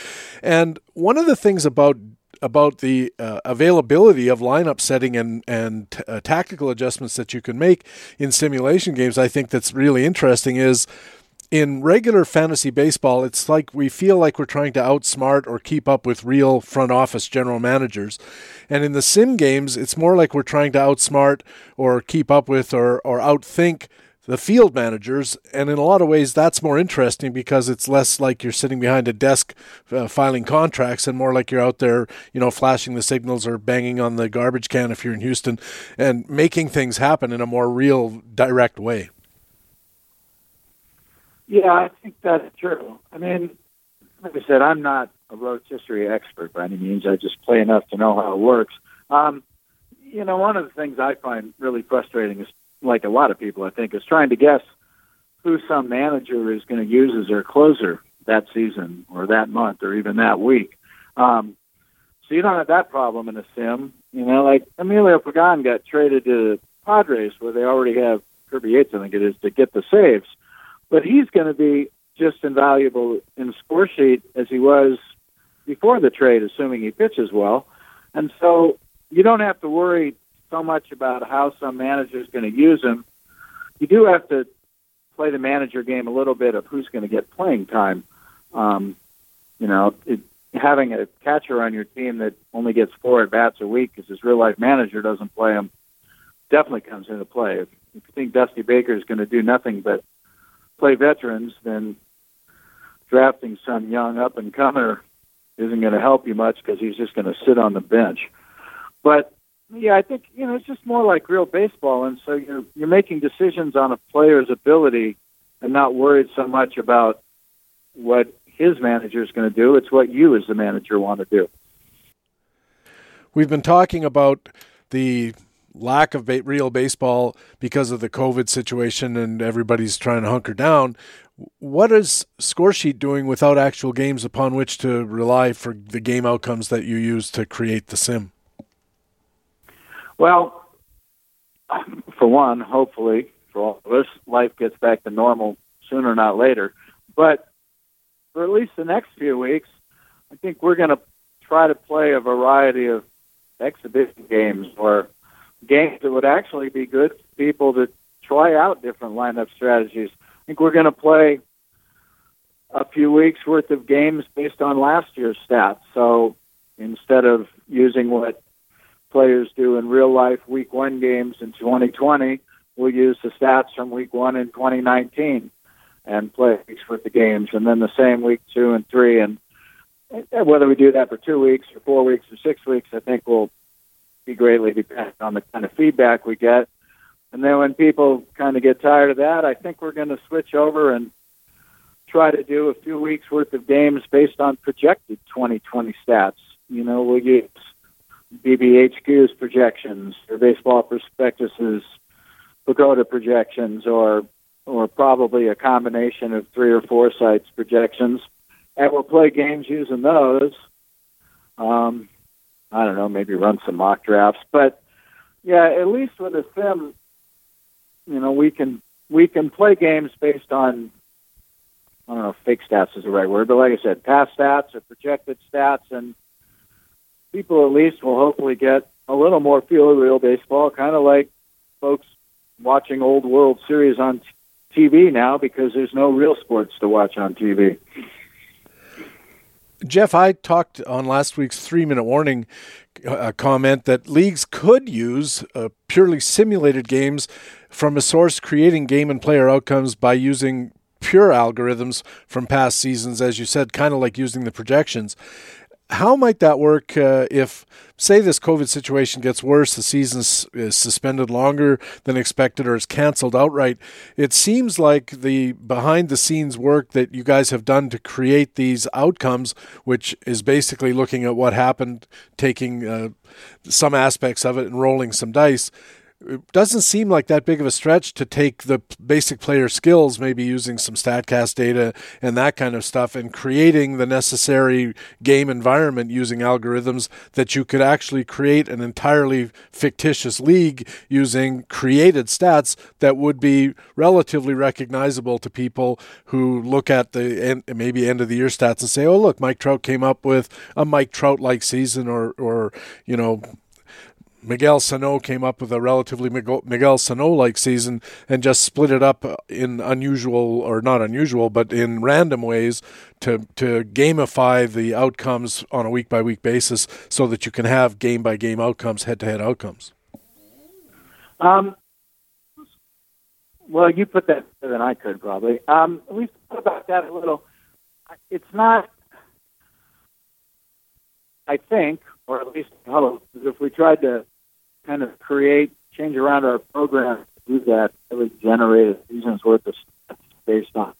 And one of the things about about the uh, availability of lineup setting and and t- uh, tactical adjustments that you can make in simulation games, I think that's really interesting. Is in regular fantasy baseball, it's like we feel like we're trying to outsmart or keep up with real front office general managers. And in the sim games, it's more like we're trying to outsmart or keep up with or, or outthink the field managers. And in a lot of ways, that's more interesting because it's less like you're sitting behind a desk uh, filing contracts and more like you're out there, you know, flashing the signals or banging on the garbage can if you're in Houston and making things happen in a more real, direct way. Yeah, I think that's true. I mean, like I said, I'm not a rotisserie expert by any means. I just play enough to know how it works. Um, you know, one of the things I find really frustrating is like a lot of people, I think, is trying to guess who some manager is going to use as their closer that season or that month or even that week. Um, so you don't have that problem in a sim. You know, like Emilio Pagan got traded to Padres, where they already have Kirby Yates, I think it is, to get the saves. But he's going to be just invaluable in Scoresheet as he was before the trade, assuming he pitches well. And so you don't have to worry so much about how some manager is going to use him. You do have to play the manager game a little bit of who's going to get playing time. Um, you know, it, having a catcher on your team that only gets four at bats a week because his real life manager doesn't play him definitely comes into play. If, if you think Dusty Baker is going to do nothing but play veterans, then drafting some young up and comer isn't going to help you much because he's just going to sit on the bench. But yeah, I think you know it's just more like real baseball, and so you're you're making decisions on a player's ability and not worried so much about what his manager is going to do. It's what you as the manager want to do. We've been talking about the lack of real baseball because of the COVID situation and everybody's trying to hunker down. What is Scoresheet doing without actual games upon which to rely for the game outcomes that you use to create the sim? Well, for one, hopefully, for all of us, life gets back to normal sooner, not later. But for at least the next few weeks, I think we're going to try to play a variety of exhibition games or games that would actually be good for people to try out different lineup strategies. I think we're going to play a few weeks worth of games based on last year's stats. So instead of using what players do in real life week one games in 2020, we'll use the stats from week one in 2019 and play weeks worth of games, and then the same week two and three. And whether we do that for two weeks or four weeks or six weeks, I think will be greatly dependent on the kind of feedback we get. And then when people kind of get tired of that, I think we're going to switch over and try to do a few weeks worth of games based on projected 2020 stats. You know, we'll use BBHQ's projections or Baseball Prospectus's PECOTA projections or or probably a combination of three or four sites projections. And we'll play games using those. Um, I don't know, maybe run some mock drafts. But yeah, at least with a sim, you know, we can we can play games based on I don't know if fake stats is the right word, but like I said, past stats or projected stats and people at least will hopefully get a little more feel of real baseball, kind of like folks watching old World Series on TV now because there's no real sports to watch on TV. Jeff, I talked on last week's three minute warning uh, comment that leagues could use uh, purely simulated games from a source creating game and player outcomes by using pure algorithms from past seasons, as you said, kind of like using the projections how might that work uh, if, say, this COVID situation gets worse, the season is suspended longer than expected or is canceled outright? It seems like the behind the scenes work that you guys have done to create these outcomes, which is basically looking at what happened, taking uh, some aspects of it and rolling some dice it doesn't seem like that big of a stretch to take the basic player skills, maybe using some StatCast data and that kind of stuff, and creating the necessary game environment using algorithms that you could actually create an entirely fictitious league using created stats that would be relatively recognizable to people who look at the end, maybe end of the year stats and say, "Oh, look, Mike Trout came up with a Mike Trout like season," or, or you know Miguel Sano came up with a relatively Miguel Sano like season and just split it up in unusual or not unusual, but in random ways to to gamify the outcomes on a week by week basis, so that you can have game by game outcomes, head to head outcomes. Um, well, you put that better than I could probably. Um, we thought about that a little. It's not. I think, or at least if we tried to kind of create, change around our program to do that. Would generate a season's worth of stats based on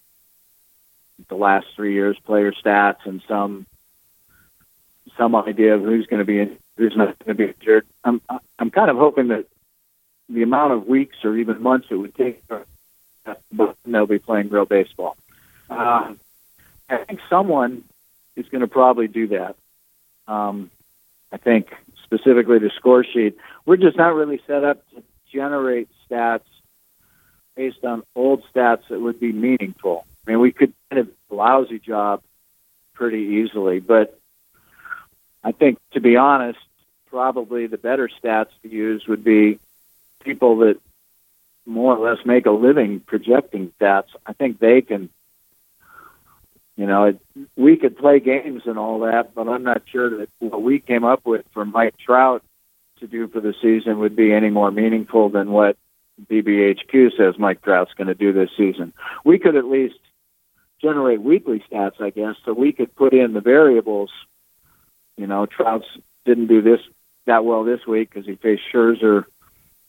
the last three years player stats and some some idea of who's going to be in, who's not going to be injured. I'm I'm kind of hoping that the amount of weeks or even months it would take, they'll be playing real baseball. Uh, I think someone is going to probably do that. Um, I think specifically the Scoresheet. We're just not really set up to generate stats based on old stats that would be meaningful. I mean, we could kind a lousy job pretty easily, but I think, to be honest, probably the better stats to use would be people that more or less make a living projecting stats. I think they can, you know, it, we could play games and all that, but I'm not sure that what we came up with for Mike Trout to do for the season would be any more meaningful than what BBHQ says Mike Trout's going to do this season. We could at least generate weekly stats, I guess, so we could put in the variables. You know, Trout's didn't do this that well this week because he faced Scherzer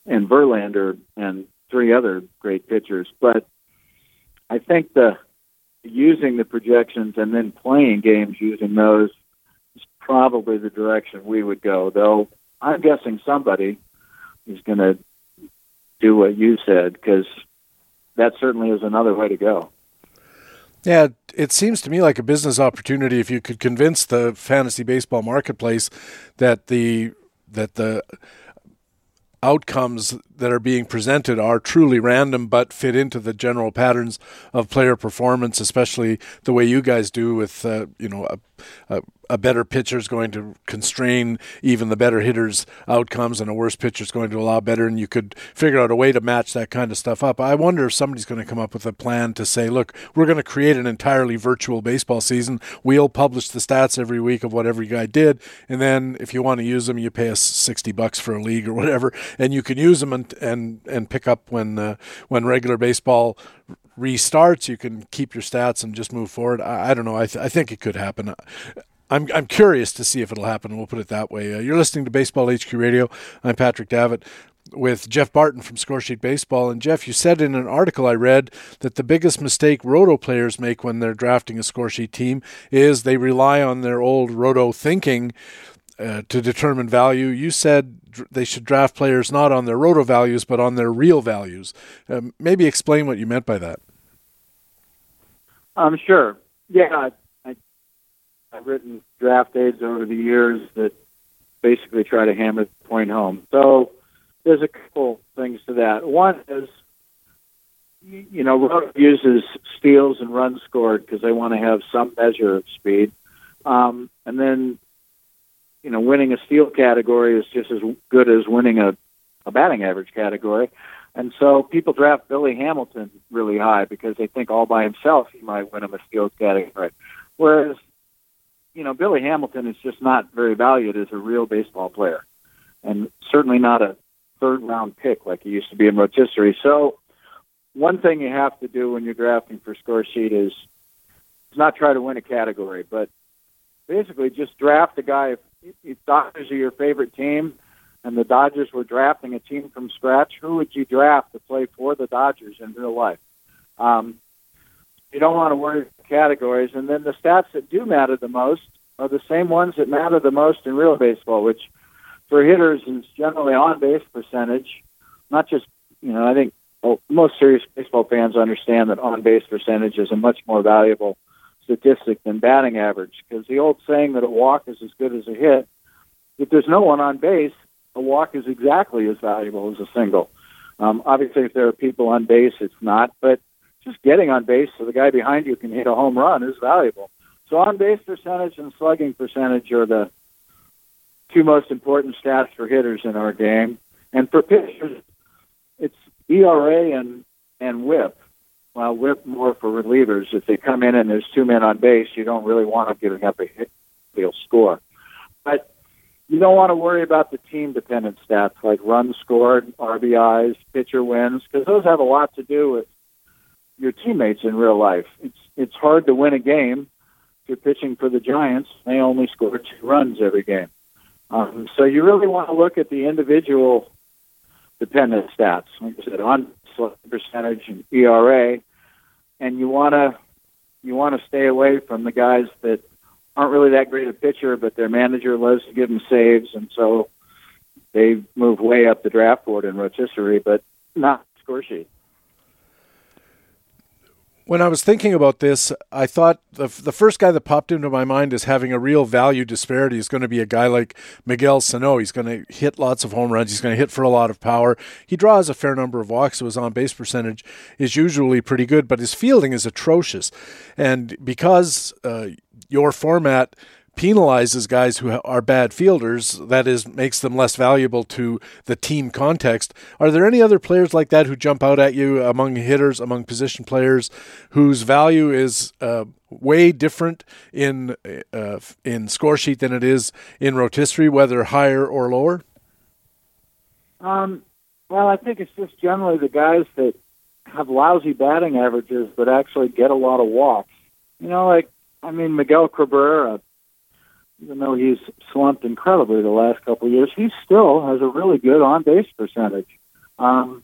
and Verlander and three other great pitchers. But I think the using the projections and then playing games using those is probably the direction we would go. Though I'm guessing somebody is going to do what you said because that certainly is another way to go. Yeah, it seems to me like a business opportunity if you could convince the fantasy baseball marketplace that the that the outcomes that are being presented are truly random but fit into the general patterns of player performance, especially the way you guys do with uh, you know a, a, a better pitcher is going to constrain even the better hitters' outcomes, and a worse pitcher is going to allow better. And you could figure out a way to match that kind of stuff up. I wonder if somebody's going to come up with a plan to say, look, we're going to create an entirely virtual baseball season. We'll publish the stats every week of what every guy did, and then if you want to use them, you pay us sixty bucks for a league or whatever, and you can use them and and and pick up when uh, when regular baseball restarts. You can keep your stats and just move forward. I, I don't know. I, th- I think it could happen. I'm I'm curious to see if it'll happen. We'll put it that way. Uh, you're listening to Baseball HQ Radio. I'm Patrick Davitt with Jeff Barton from Scoresheet Baseball. And Jeff, you said in an article I read that the biggest mistake roto players make when they're drafting a scoresheet team is they rely on their old roto thinking uh, to determine value. You said they should draft players not on their roto values but on their real values. Uh, maybe explain what you meant by that. I'm um, sure. Yeah, I've written draft aids over the years that basically try to hammer the point home. So there's a couple things to that. One is, you know, Roto uses steals and runs scored because they want to have some measure of speed. Um, and then, you know, winning a steal category is just as good as winning a, a batting average category. And so people draft Billy Hamilton really high because they think all by himself he might win him a steals category. Whereas you know, Billy Hamilton is just not very valued as a real baseball player, and certainly not a third round pick like he used to be in rotisserie. So, one thing you have to do when you're drafting for Scoresheet is, not try to win a category, but basically just draft a guy. If, if Dodgers are your favorite team, and the Dodgers were drafting a team from scratch, who would you draft to play for the Dodgers in real life? Um, you don't want to worry about categories. And then the stats that do matter the most are the same ones that matter the most in real baseball, which for hitters is generally on base percentage, not just, you know, I think most serious baseball fans understand that on base percentage is a much more valuable statistic than batting average because the old saying that a walk is as good as a hit, if there's no one on base, a walk is exactly as valuable as a single. Um, obviously, if there are people on base, it's not, but just getting on base so the guy behind you can hit a home run is valuable. So on base percentage and slugging percentage are the two most important stats for hitters in our game. And for pitchers, it's ERA and and WHIP. Well, WHIP more for relievers. If they come in and there's two men on base, you don't really want them giving up a hit, they'll score. But you don't want to worry about the team dependent stats like runs scored, RBIs, pitcher wins, because those have a lot to do with your teammates in real life. It's it's hard to win a game if you're pitching for the Giants. They only score two runs every game. Um, so you really want to look at the individual dependent stats, like I said, on percentage and ERA, and you want to you want to stay away from the guys that aren't really that great a pitcher, but their manager loves to give them saves, and so they move way up the draft board in rotisserie, but not Scoresheet When I was thinking about this, I thought the, the first guy that popped into my mind as having a real value disparity is going to be a guy like Miguel Sano. He's going to hit lots of home runs. He's going to hit for a lot of power. He draws a fair number of walks, so his on base percentage is usually pretty good, but his fielding is atrocious. And because uh, your format penalizes guys who are bad fielders, that is, makes them less valuable to the team context. Are there any other players like that who jump out at you among hitters, among position players, whose value is uh, way different in uh, in Scoresheet than it is in rotisserie, whether higher or lower? Um, well, I think it's just generally the guys that have lousy batting averages but actually get a lot of walks. You know, like I mean Miguel Cabrera even though he's slumped incredibly the last couple of years, he still has a really good on base percentage. Um,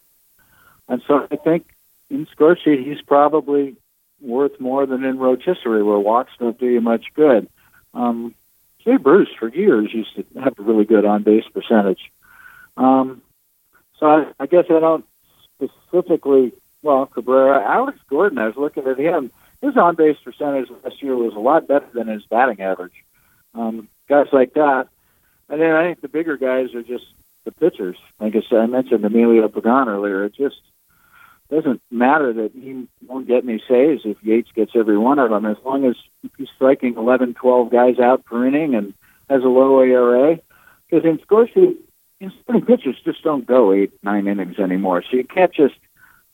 and so I think in Scoresheet, he's probably worth more than in rotisserie, where walks don't do you much good. Um, Jay Bruce, for years, used to have a really good on base percentage. Um, so I, I guess I don't specifically, well, Cabrera, Alex Gordon, I was looking at him. His on base percentage last year was a lot better than his batting average um, guys like that. And then I think the bigger guys are just the pitchers. Like I said, I mentioned Emilio Pagan earlier. It just doesn't matter that he won't get any saves if Yates gets every one of them, as long as he's striking 11, 12 guys out per inning and has a low ERA. Because in Scoresheet, starting pitchers just don't go eight, nine innings anymore. So you can't just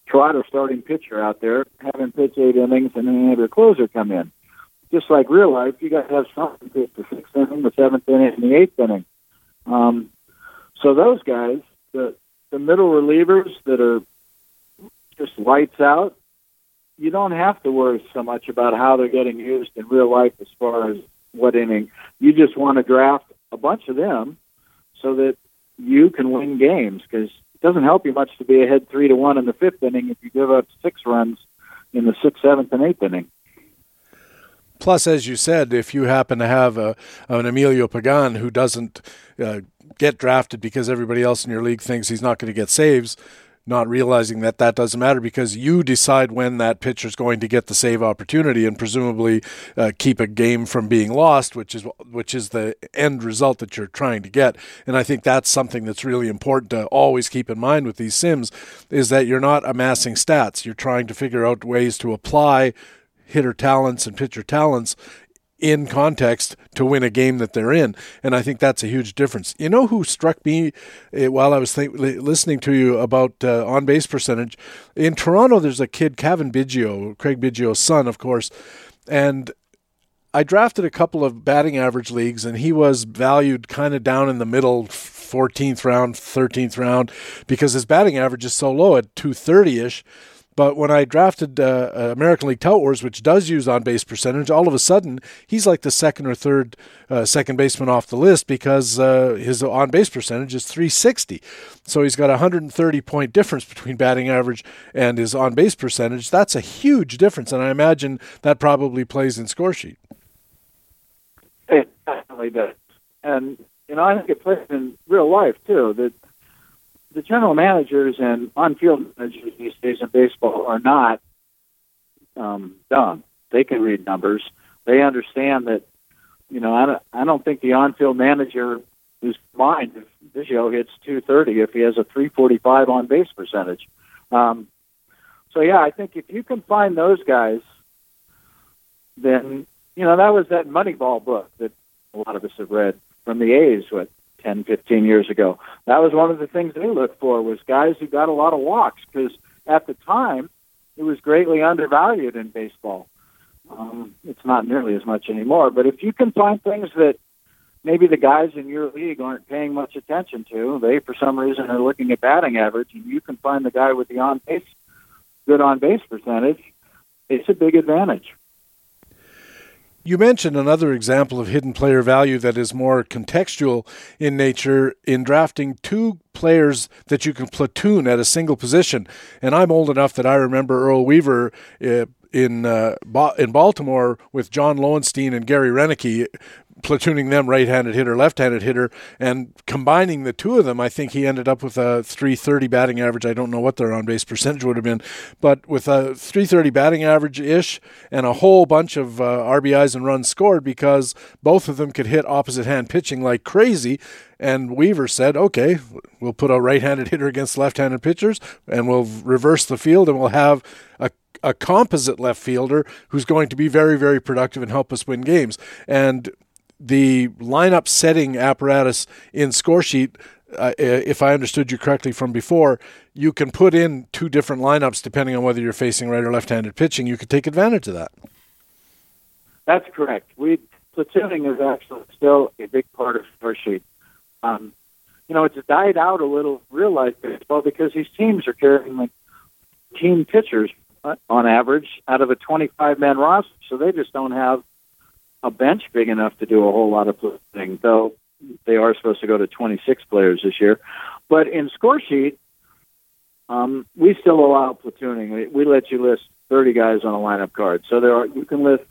trot a starting pitcher out there, have him pitch eight innings, and then have your closer come in just like real life, you got to have something to the sixth inning, the seventh inning, and the eighth inning. Um, so those guys, the the middle relievers that are just lights out, you don't have to worry so much about how they're getting used in real life as far as what inning. You just want to draft a bunch of them so that you can win games because it doesn't help you much to be ahead three to one in the fifth inning if you give up six runs in the sixth, seventh, and eighth inning. Plus, as you said, if you happen to have a, an Emilio Pagan who doesn't uh, get drafted because everybody else in your league thinks he's not going to get saves, not realizing that that doesn't matter because you decide when that pitcher is going to get the save opportunity and presumably uh, keep a game from being lost, which is which is the end result that you're trying to get. And I think that's something that's really important to always keep in mind with these sims is that you're not amassing stats. You're trying to figure out ways to apply hitter talents and pitcher talents in context to win a game that they're in. And I think that's a huge difference. You know who struck me uh, while I was th- listening to you about uh, on base percentage? In Toronto, there's a kid, Cavan Biggio, Craig Biggio's son, of course. And I drafted a couple of batting average leagues, and he was valued kind of down in the middle, 14th round, 13th round, because his batting average is so low at 230 ish but when I drafted uh, uh, American League Tout Wars, which does use on base percentage, all of a sudden he's like the second or third uh, second baseman off the list because uh, his on base percentage is 360. So he's got a 130 point difference between batting average and his on base percentage. That's a huge difference, and I imagine that probably plays in Scoresheet. It definitely does, and you know I think it plays in real life too. That the general managers and on-field managers these days in baseball are not um, dumb. They can read numbers. They understand that. You know, I don't, I don't think the on-field manager is mind if Biggio hits 230 if he has a 345 on base percentage. Um, so yeah, I think if you can find those guys, then you know that was that Moneyball book that a lot of us have read from the A's. What 10, 15 years ago. That was one of the things they looked for was guys who got a lot of walks because at the time it was greatly undervalued in baseball. Um, it's not nearly as much anymore. But if you can find things that maybe the guys in your league aren't paying much attention to, they for some reason are looking at batting average, and you can find the guy with the on base good on base percentage, it's a big advantage. You mentioned another example of hidden player value that is more contextual in nature in drafting two players that you can platoon at a single position. And I'm old enough that I remember Earl Weaver uh, in uh, in Baltimore with John Lowenstein and Gary Roenicke platooning them right-handed hitter, left-handed hitter, and combining the two of them, I think he ended up with a 330 batting average. I don't know what their on-base percentage would have been, but with a 330 batting average ish and a whole bunch of uh, RBIs and runs scored because both of them could hit opposite-hand pitching like crazy. And Weaver said, "Okay, we'll put a right-handed hitter against left-handed pitchers, and we'll reverse the field, and we'll have a a composite left fielder who's going to be very, very productive and help us win games. And the lineup setting apparatus in Scoresheet, uh, if I understood you correctly from before, you can put in two different lineups depending on whether you're facing right or left-handed pitching. You could take advantage of that. That's correct. We platooning is actually still a big part of Scoresheet. Um, you know, it's died out a little real life baseball because these teams are carrying like team pitchers on average out of a 25 man roster. So they just don't have a bench big enough to do a whole lot of things, though they are supposed to go to 26 players this year. But in Scoresheet, um, we still allow platooning. We, we let you list 30 guys on a lineup card. So there are you can list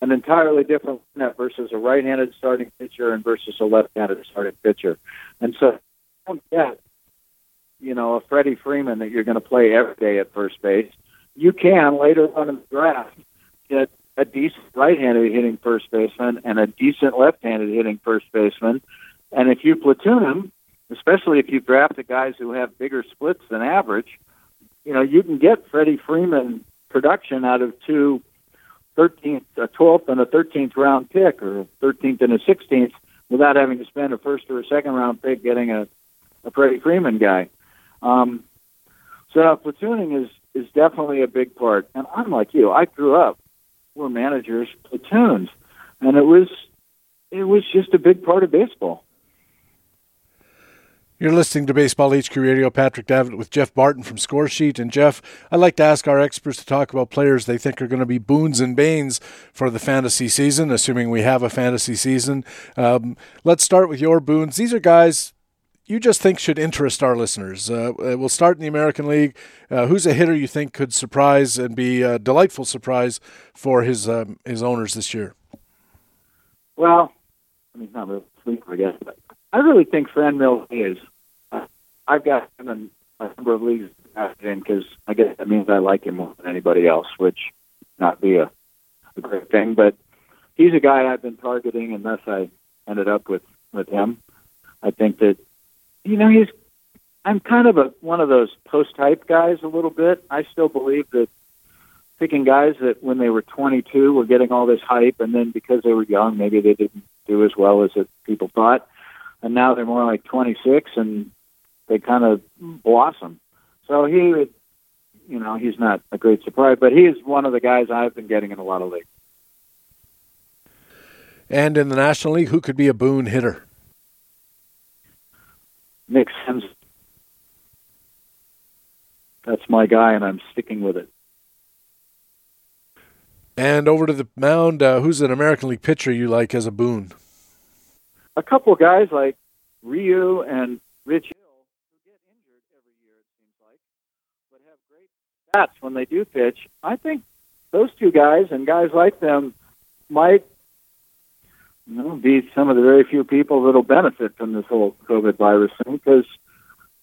an entirely different lineup versus a right-handed starting pitcher and versus a left-handed starting pitcher. And so don't get, you know, a Freddie Freeman that you're going to play every day at first base you can later on in the draft get a decent right-handed hitting first baseman and a decent left-handed hitting first baseman. And if you platoon them, especially if you draft the guys who have bigger splits than average, you know, you can get Freddie Freeman production out of two 13th, a 12th and a 13th round pick or 13th and a 16th without having to spend a first or a second round pick getting a, a Freddie Freeman guy. Um, so platooning is is definitely a big part. And I'm like you. I grew up where managers platoons, and it was it was just a big part of baseball. You're listening to Baseball HQ Radio. Patrick Davitt with Jeff Barton from Scoresheet. And Jeff, I like to ask our experts to talk about players they think are going to be boons and banes for the fantasy season, assuming we have a fantasy season. Um, let's start with your boons. These are guys you just think should interest our listeners? Uh, uh, we'll start in the American League. Uh, who's a hitter you think could surprise and be a delightful surprise for his um, his owners this year? Well, I mean, not really sleeper, I guess, but I really think Franmil is. Uh, I've got him in a number of leagues because I guess that means I like him more than anybody else, which not be a, a great thing. But he's a guy I've been targeting, and thus I ended up with with him. I think that you know, he's. I'm kind of a one of those post hype guys a little bit. I still believe that picking guys that when they were 22 were getting all this hype, and then because they were young, maybe they didn't do as well as it, people thought, and now they're more like 26 and they kind of blossom. So he would, you know, he's not a great surprise, but he is one of the guys I've been getting in a lot of leagues. And in the National League, who could be a boon hitter? Nick Senzel. That's my guy, and I'm sticking with it. And over to the mound, uh, who's an American League pitcher you like as a boon? A couple of guys like Ryu and Rich Hill, who get injured every year, it seems like, but have great stats when they do pitch. I think those two guys and guys like them might you know, be some of the very few people that'll benefit from this whole COVID virus thing. Because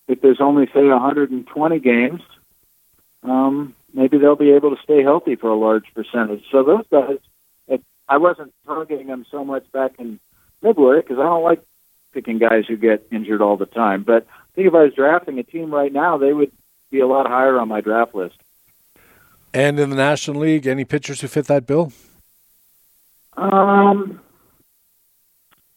if there's only say 120 games, um, maybe they'll be able to stay healthy for a large percentage. So those guys, if I wasn't targeting them so much back in February because I don't like picking guys who get injured all the time. But I think if I was drafting a team right now, they would be a lot higher on my draft list. And in the National League, any pitchers who fit that bill? Um,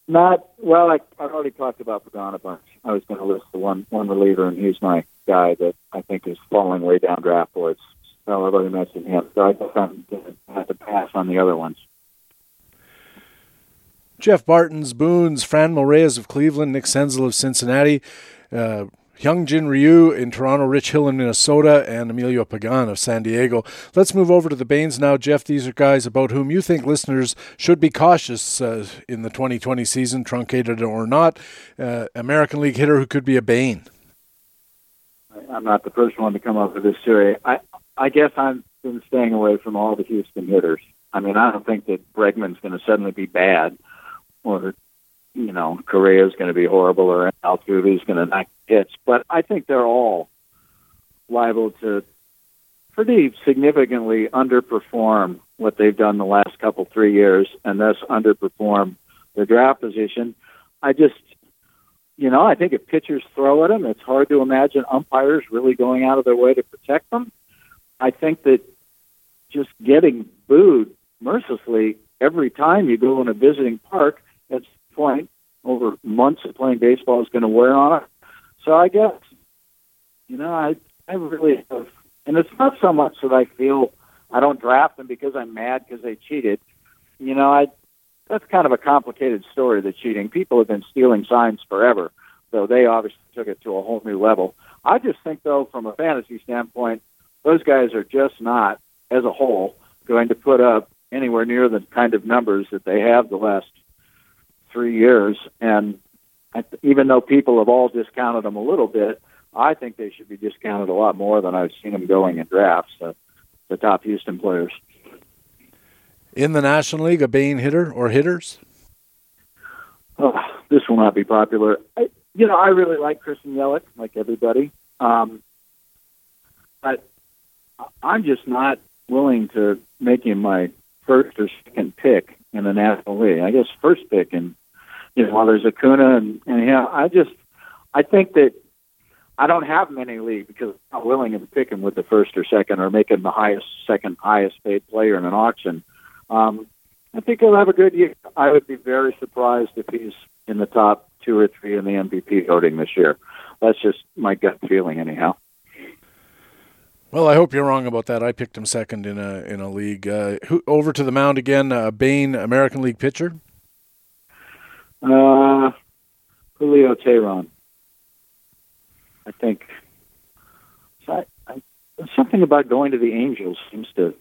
not well. I I already talked about Pagan a bunch. I was going to list the one one reliever, and he's my guy that I think is falling way down draft boards. So I've already mentioned him. So I guess I'm going to have to pass on the other ones. Jeff Barton's Boons, Fran Reyes of Cleveland, Nick Senzel of Cincinnati, uh, Hyunjin Ryu in Toronto, Rich Hill in Minnesota, and Emilio Pagan of San Diego. Let's move over to the Banes now. Jeff, these are guys about whom you think listeners should be cautious uh, in the 2020 season, truncated or not. Uh, American League hitter who could be a Bane. I'm not the first one to come up with this theory. I, I guess I've been staying away from all the Houston hitters. I mean, I don't think that Bregman's going to suddenly be bad, or you know, Correa's going to be horrible, or Altuve's going to knock hits. But I think they're all liable to pretty significantly underperform what they've done the last couple three years, and thus underperform their draft position. I just, you know, I think if pitchers throw at them, it's hard to imagine umpires really going out of their way to protect them. I think that just getting booed mercilessly every time you go in a visiting park at point over months of playing baseball is going to wear on it. So I guess, you know, I I really have, and it's not so much that I feel I don't draft them because I'm mad because they cheated. You know, I that's kind of a complicated story. The cheating people have been stealing signs forever, though they obviously took it to a whole new level. I just think, though, from a fantasy standpoint, those guys are just not, as a whole, going to put up anywhere near the kind of numbers that they have the last three years. And even though people have all discounted them a little bit, I think they should be discounted a lot more than I've seen them going in drafts. Uh, the top Houston players in the National League, a bane hitter or hitters? Oh, this will not be popular. I, you know, I really like Christian Yelich, like everybody. Um, but I'm just not willing to make him my first or second pick in the National League. I guess first pick, and you know, while there's Acuna and and yeah, I just I think that I don't have many league because I'm not willing to pick him with the first or second or make him the highest second highest paid player in an auction. Um, I think he'll have a good year. I would be very surprised if he's in the top two or three in the MVP voting this year. That's just my gut feeling, anyhow. Well, I hope you're wrong about that. I picked him second in a in a league. Uh, who, over to the mound again. Uh, Bane, American League pitcher. Uh, Julio Teheran. I think. I, I, something about going to the Angels seems to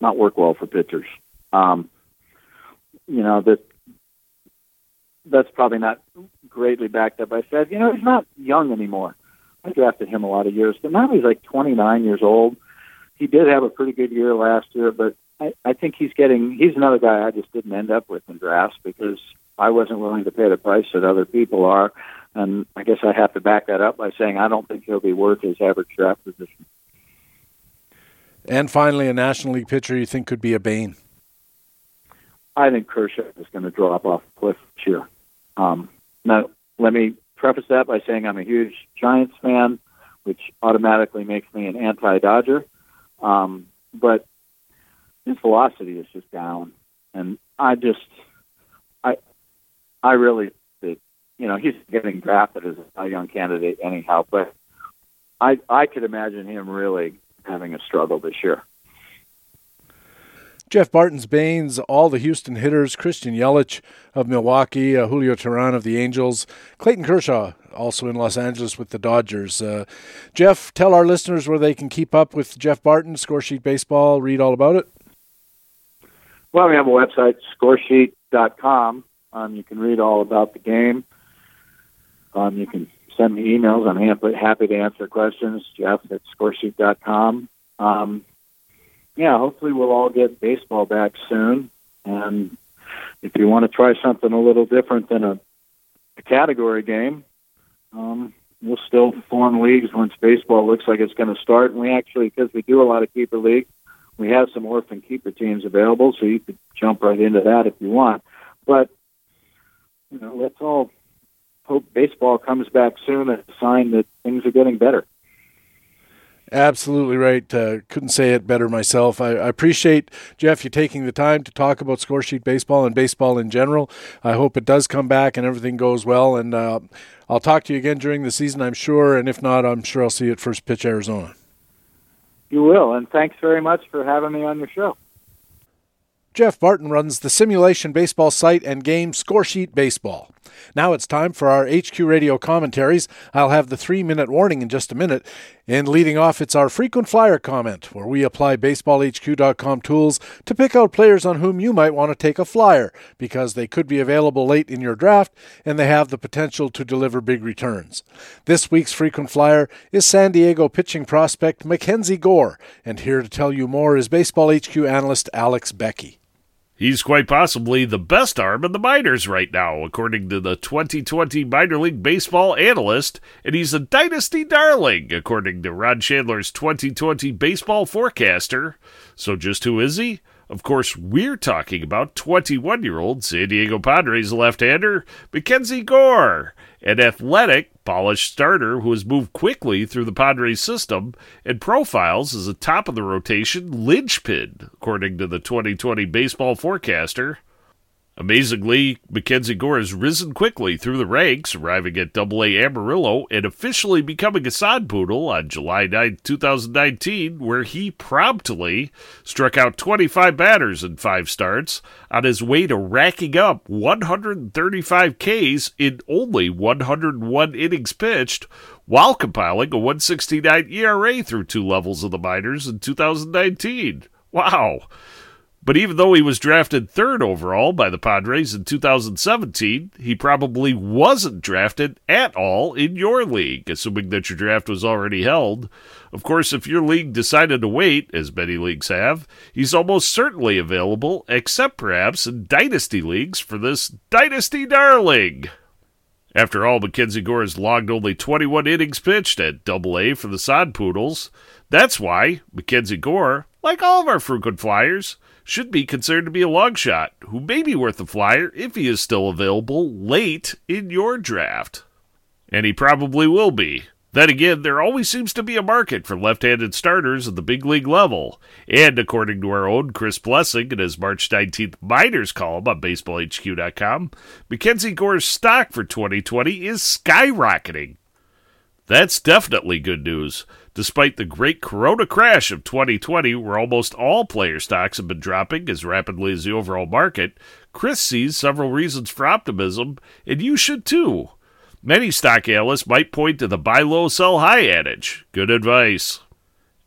not work well for pitchers. Um, you know that that's probably not greatly backed up by said, you know, he's not young anymore. I drafted him a lot of years, but now he's like 29 years old. He did have a pretty good year last year, but I, I think he's getting. He's another guy I just didn't end up with in drafts because I wasn't willing to pay the price that other people are, and I guess I have to back that up by saying I don't think he'll be worth his average draft position. And finally, a National League pitcher you think could be a bane? I think Kershaw is going to drop off the cliff this year. Um, now, let me preface that by saying I'm a huge Giants fan, which automatically makes me an anti-Dodger. Um, but his velocity is just down, and I just, I, I really, you know, he's getting drafted as a young candidate anyhow. But I, I could imagine him really having a struggle this year. Jeff Barton's Banes, all the Houston hitters, Christian Yelich of Milwaukee, uh, Julio Teheran of the Angels, Clayton Kershaw also in Los Angeles with the Dodgers. Uh, Jeff, tell our listeners where they can keep up with Jeff Barton, Scoresheet Baseball, read all about it. Well, we have a website, scoresheet.com. Um, you can read all about the game. Um, you can send me emails. I'm happy, happy to answer questions. Jeff at scoresheet.com. Um, yeah, hopefully we'll all get baseball back soon. And if you want to try something a little different than a, a category game, um, we'll still form leagues once baseball looks like it's going to start. And we actually, because we do a lot of keeper leagues, we have some orphan keeper teams available, so you could jump right into that if you want. But you know, let's all hope baseball comes back soon as a sign that things are getting better. Absolutely right. Uh, couldn't say it better myself. I, I, appreciate, Jeff, you taking the time to talk about scoresheet baseball and baseball in general. I hope it does come back and everything goes well. And uh, I'll talk to you again during the season, I'm sure. And if not, I'm sure I'll see you at First Pitch Arizona. You will. And thanks very much for having me on your show. Jeff Barton runs the simulation baseball site and game Scoresheet Baseball. Now it's time for our HQ Radio commentaries. I'll have the three minute warning in just a minute. And leading off, it's our frequent flyer comment, where we apply baseballhq.com tools to pick out players on whom you might want to take a flyer because they could be available late in your draft and they have the potential to deliver big returns. This week's frequent flyer is San Diego pitching prospect Mackenzie Gore, and here to tell you more is Baseball HQ analyst Alex Beckey. He's quite possibly the best arm in the minors right now, according to the 2020 Minor League Baseball analyst, and he's a dynasty darling, according to Ron Shandler's 2020 baseball forecaster. So, just who is he? Of course, we're talking about 21 year old San Diego Padres left hander Mackenzie Gore, an athletic, polished starter who has moved quickly through the Padres system and profiles as a top of the rotation linchpin, according to the 2020 baseball forecaster. Amazingly, Mackenzie Gore has risen quickly through the ranks, arriving at AA Amarillo and officially becoming a sod poodle on July 9, 2019, where he promptly struck out 25 batters in five starts on his way to racking up 135 Ks in only 101 innings pitched, while compiling a 169 ERA through two levels of the minors in 2019. Wow! But even though he was drafted third overall by the Padres in 2017, he probably wasn't drafted at all in your league, assuming that your draft was already held. Of course, if your league decided to wait, as many leagues have, he's almost certainly available, except perhaps in dynasty leagues for this dynasty darling. After all, Mackenzie Gore has logged only 21 innings pitched at Double A for the Sod Poodles. That's why Mackenzie Gore, like all of our frequent flyers, should be considered to be a long shot who may be worth a flyer if he is still available late in your draft. And he probably will be. Then again, there always seems to be a market for left handed starters at the big league level. And according to our own Chris Blessing in his March 19th Minors column on BaseballHQ.com, Mackenzie Gore's stock for 2020 is skyrocketing. That's definitely good news. Despite the great corona crash of 2020, where almost all player stocks have been dropping as rapidly as the overall market, Chris sees several reasons for optimism, and you should too. Many stock analysts might point to the buy low, sell high adage. Good advice.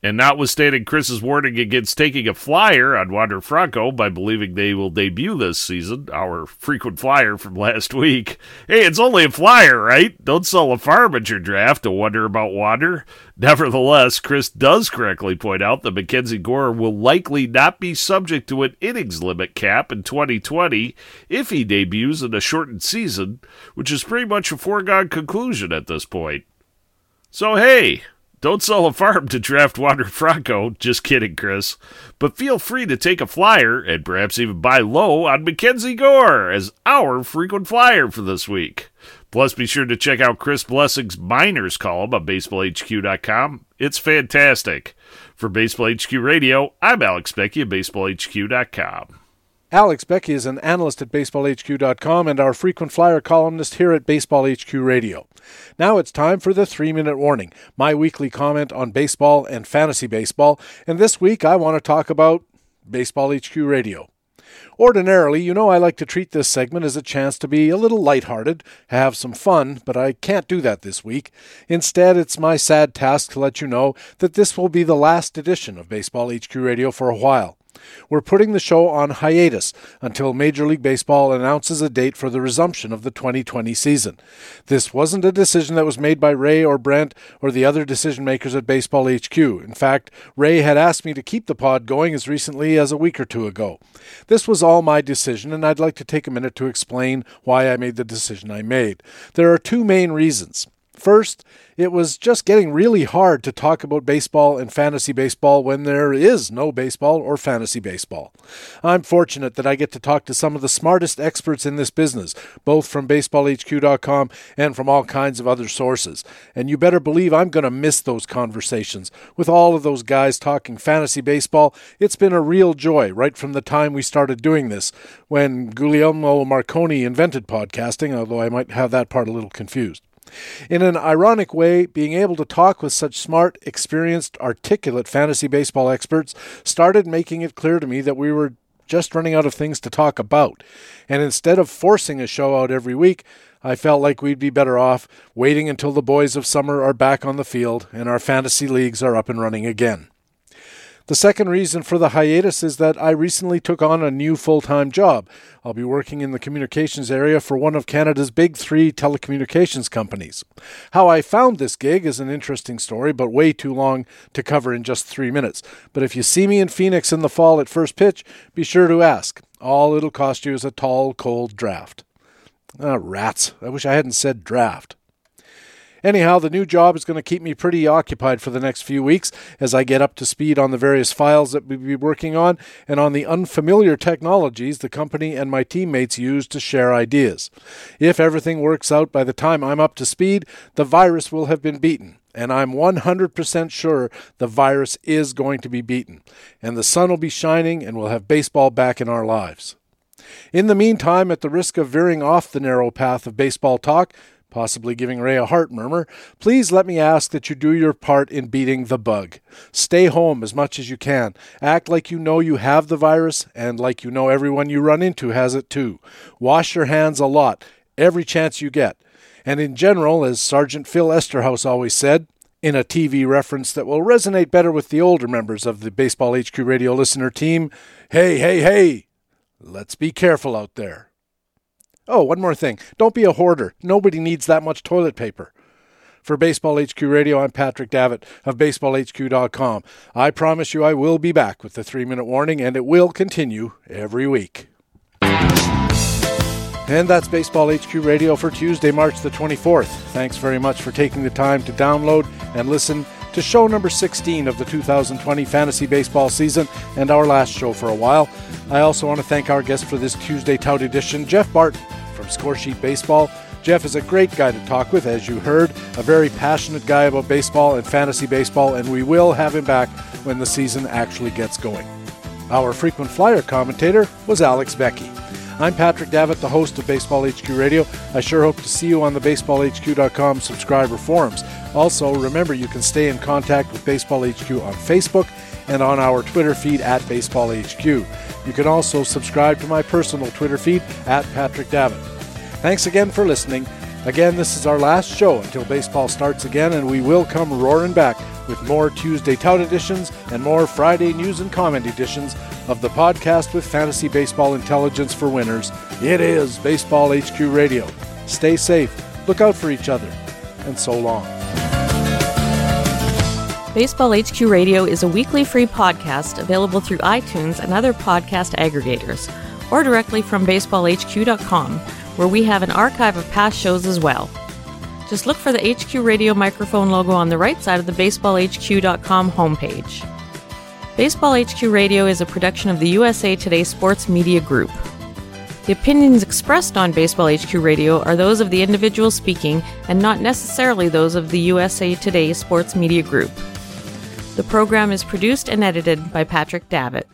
And notwithstanding Chris's warning against taking a flyer on Wander Franco by believing they will debut this season, our frequent flyer from last week, hey, it's only a flyer, right? Don't sell a farm at your draft to wonder about Wander. Nevertheless, Chris does correctly point out that Mackenzie Gore will likely not be subject to an innings limit cap in 2020 if he debuts in a shortened season, which is pretty much a foregone conclusion at this point. So, hey, don't sell a farm to draft Wander Franco. Just kidding, Chris. But feel free to take a flyer and perhaps even buy low on Mackenzie Gore as our frequent flyer for this week. Plus, be sure to check out Chris Blessing's Minors column on BaseballHQ.com. It's fantastic. For Baseball HQ Radio, I'm Alex Beckey of BaseballHQ.com. Alex Beckey is an analyst at BaseballHQ.com and our frequent flyer columnist here at Baseball HQ Radio. Now it's time for the three minute warning, my weekly comment on baseball and fantasy baseball. And this week I want to talk about Baseball HQ Radio. Ordinarily, you know I like to treat this segment as a chance to be a little lighthearted, have some fun, but I can't do that this week. Instead, it's my sad task to let you know that this will be the last edition of Baseball HQ Radio for a while. We're putting the show on hiatus until Major League Baseball announces a date for the resumption of the 2020 season. This wasn't a decision that was made by Ray or Brent or the other decision makers at Baseball HQ. In fact, Ray had asked me to keep the pod going as recently as a week or two ago. This was all my decision, and I'd like to take a minute to explain why I made the decision I made. There are two main reasons. First, it was just getting really hard to talk about baseball and fantasy baseball when there is no baseball or fantasy baseball. I'm fortunate that I get to talk to some of the smartest experts in this business, both from baseballhq.com and from all kinds of other sources. And you better believe I'm going to miss those conversations. With all of those guys talking fantasy baseball, it's been a real joy right from the time we started doing this, when Guglielmo Marconi invented podcasting, although I might have that part a little confused. In an ironic way, being able to talk with such smart, experienced, articulate fantasy baseball experts started making it clear to me that we were just running out of things to talk about. And instead of forcing a show out every week, I felt like we'd be better off waiting until the boys of summer are back on the field and our fantasy leagues are up and running again. The second reason for the hiatus is that I recently took on a new full time job. I'll be working in the communications area for one of Canada's big three telecommunications companies. How I found this gig is an interesting story, but way too long to cover in just three minutes. But if you see me in Phoenix in the fall at first pitch, be sure to ask. All it'll cost you is a tall, cold draft. Ah, rats. I wish I hadn't said draft. Anyhow, the new job is going to keep me pretty occupied for the next few weeks as I get up to speed on the various files that we'll be working on and on the unfamiliar technologies the company and my teammates use to share ideas. If everything works out by the time I'm up to speed, the virus will have been beaten. And I'm 100% sure the virus is going to be beaten. And the sun will be shining and we'll have baseball back in our lives. In the meantime, at the risk of veering off the narrow path of baseball talk, possibly giving Ray a heart murmur, please let me ask that you do your part in beating the bug. Stay home as much as you can. Act like you know you have the virus and like you know everyone you run into has it too. Wash your hands a lot, every chance you get. And in general, as Sergeant Phil Esterhaus always said, in a TV reference that will resonate better with the older members of the Baseball HQ radio listener team, hey, hey, hey, let's be careful out there. Oh, one more thing. Don't be a hoarder. Nobody needs that much toilet paper. For Baseball HQ Radio, I'm Patrick Davitt of BaseballHQ.com. I promise you I will be back with the three minute warning, and it will continue every week. And that's Baseball HQ Radio for Tuesday, March the 24th. Thanks very much for taking the time to download and listen to show number 16 of the 2020 fantasy baseball season and our last show for a while. I also want to thank our guest for this Tuesday Tout edition, Jeff Barton from Scoresheet Baseball. Jeff is a great guy to talk with, as you heard, a very passionate guy about baseball and fantasy baseball, and we will have him back when the season actually gets going. Our frequent flyer commentator was Alex Beckey. I'm Patrick Davitt, the host of Baseball HQ Radio. I sure hope to see you on the BaseballHQ.com subscriber forums. Also, remember you can stay in contact with Baseball HQ on Facebook and on our Twitter feed at BaseballHQ. You can also subscribe to my personal Twitter feed at Patrick Davitt. Thanks again for listening. Again, this is our last show until baseball starts again, and we will come roaring back with more Tuesday Tout editions and more Friday news and comment editions of the podcast with fantasy baseball intelligence for winners. It is Baseball HQ Radio. Stay safe, look out for each other, and so long. Baseball HQ Radio is a weekly free podcast available through iTunes and other podcast aggregators, or directly from baseballhq.com, where we have an archive of past shows as well. Just look for the HQ Radio microphone logo on the right side of the baseballhq.com homepage. Baseball HQ Radio is a production of the USA Today Sports Media Group. The opinions expressed on Baseball HQ Radio are those of the individual speaking and not necessarily those of the USA Today Sports Media Group. The program is produced and edited by Patrick Davitt.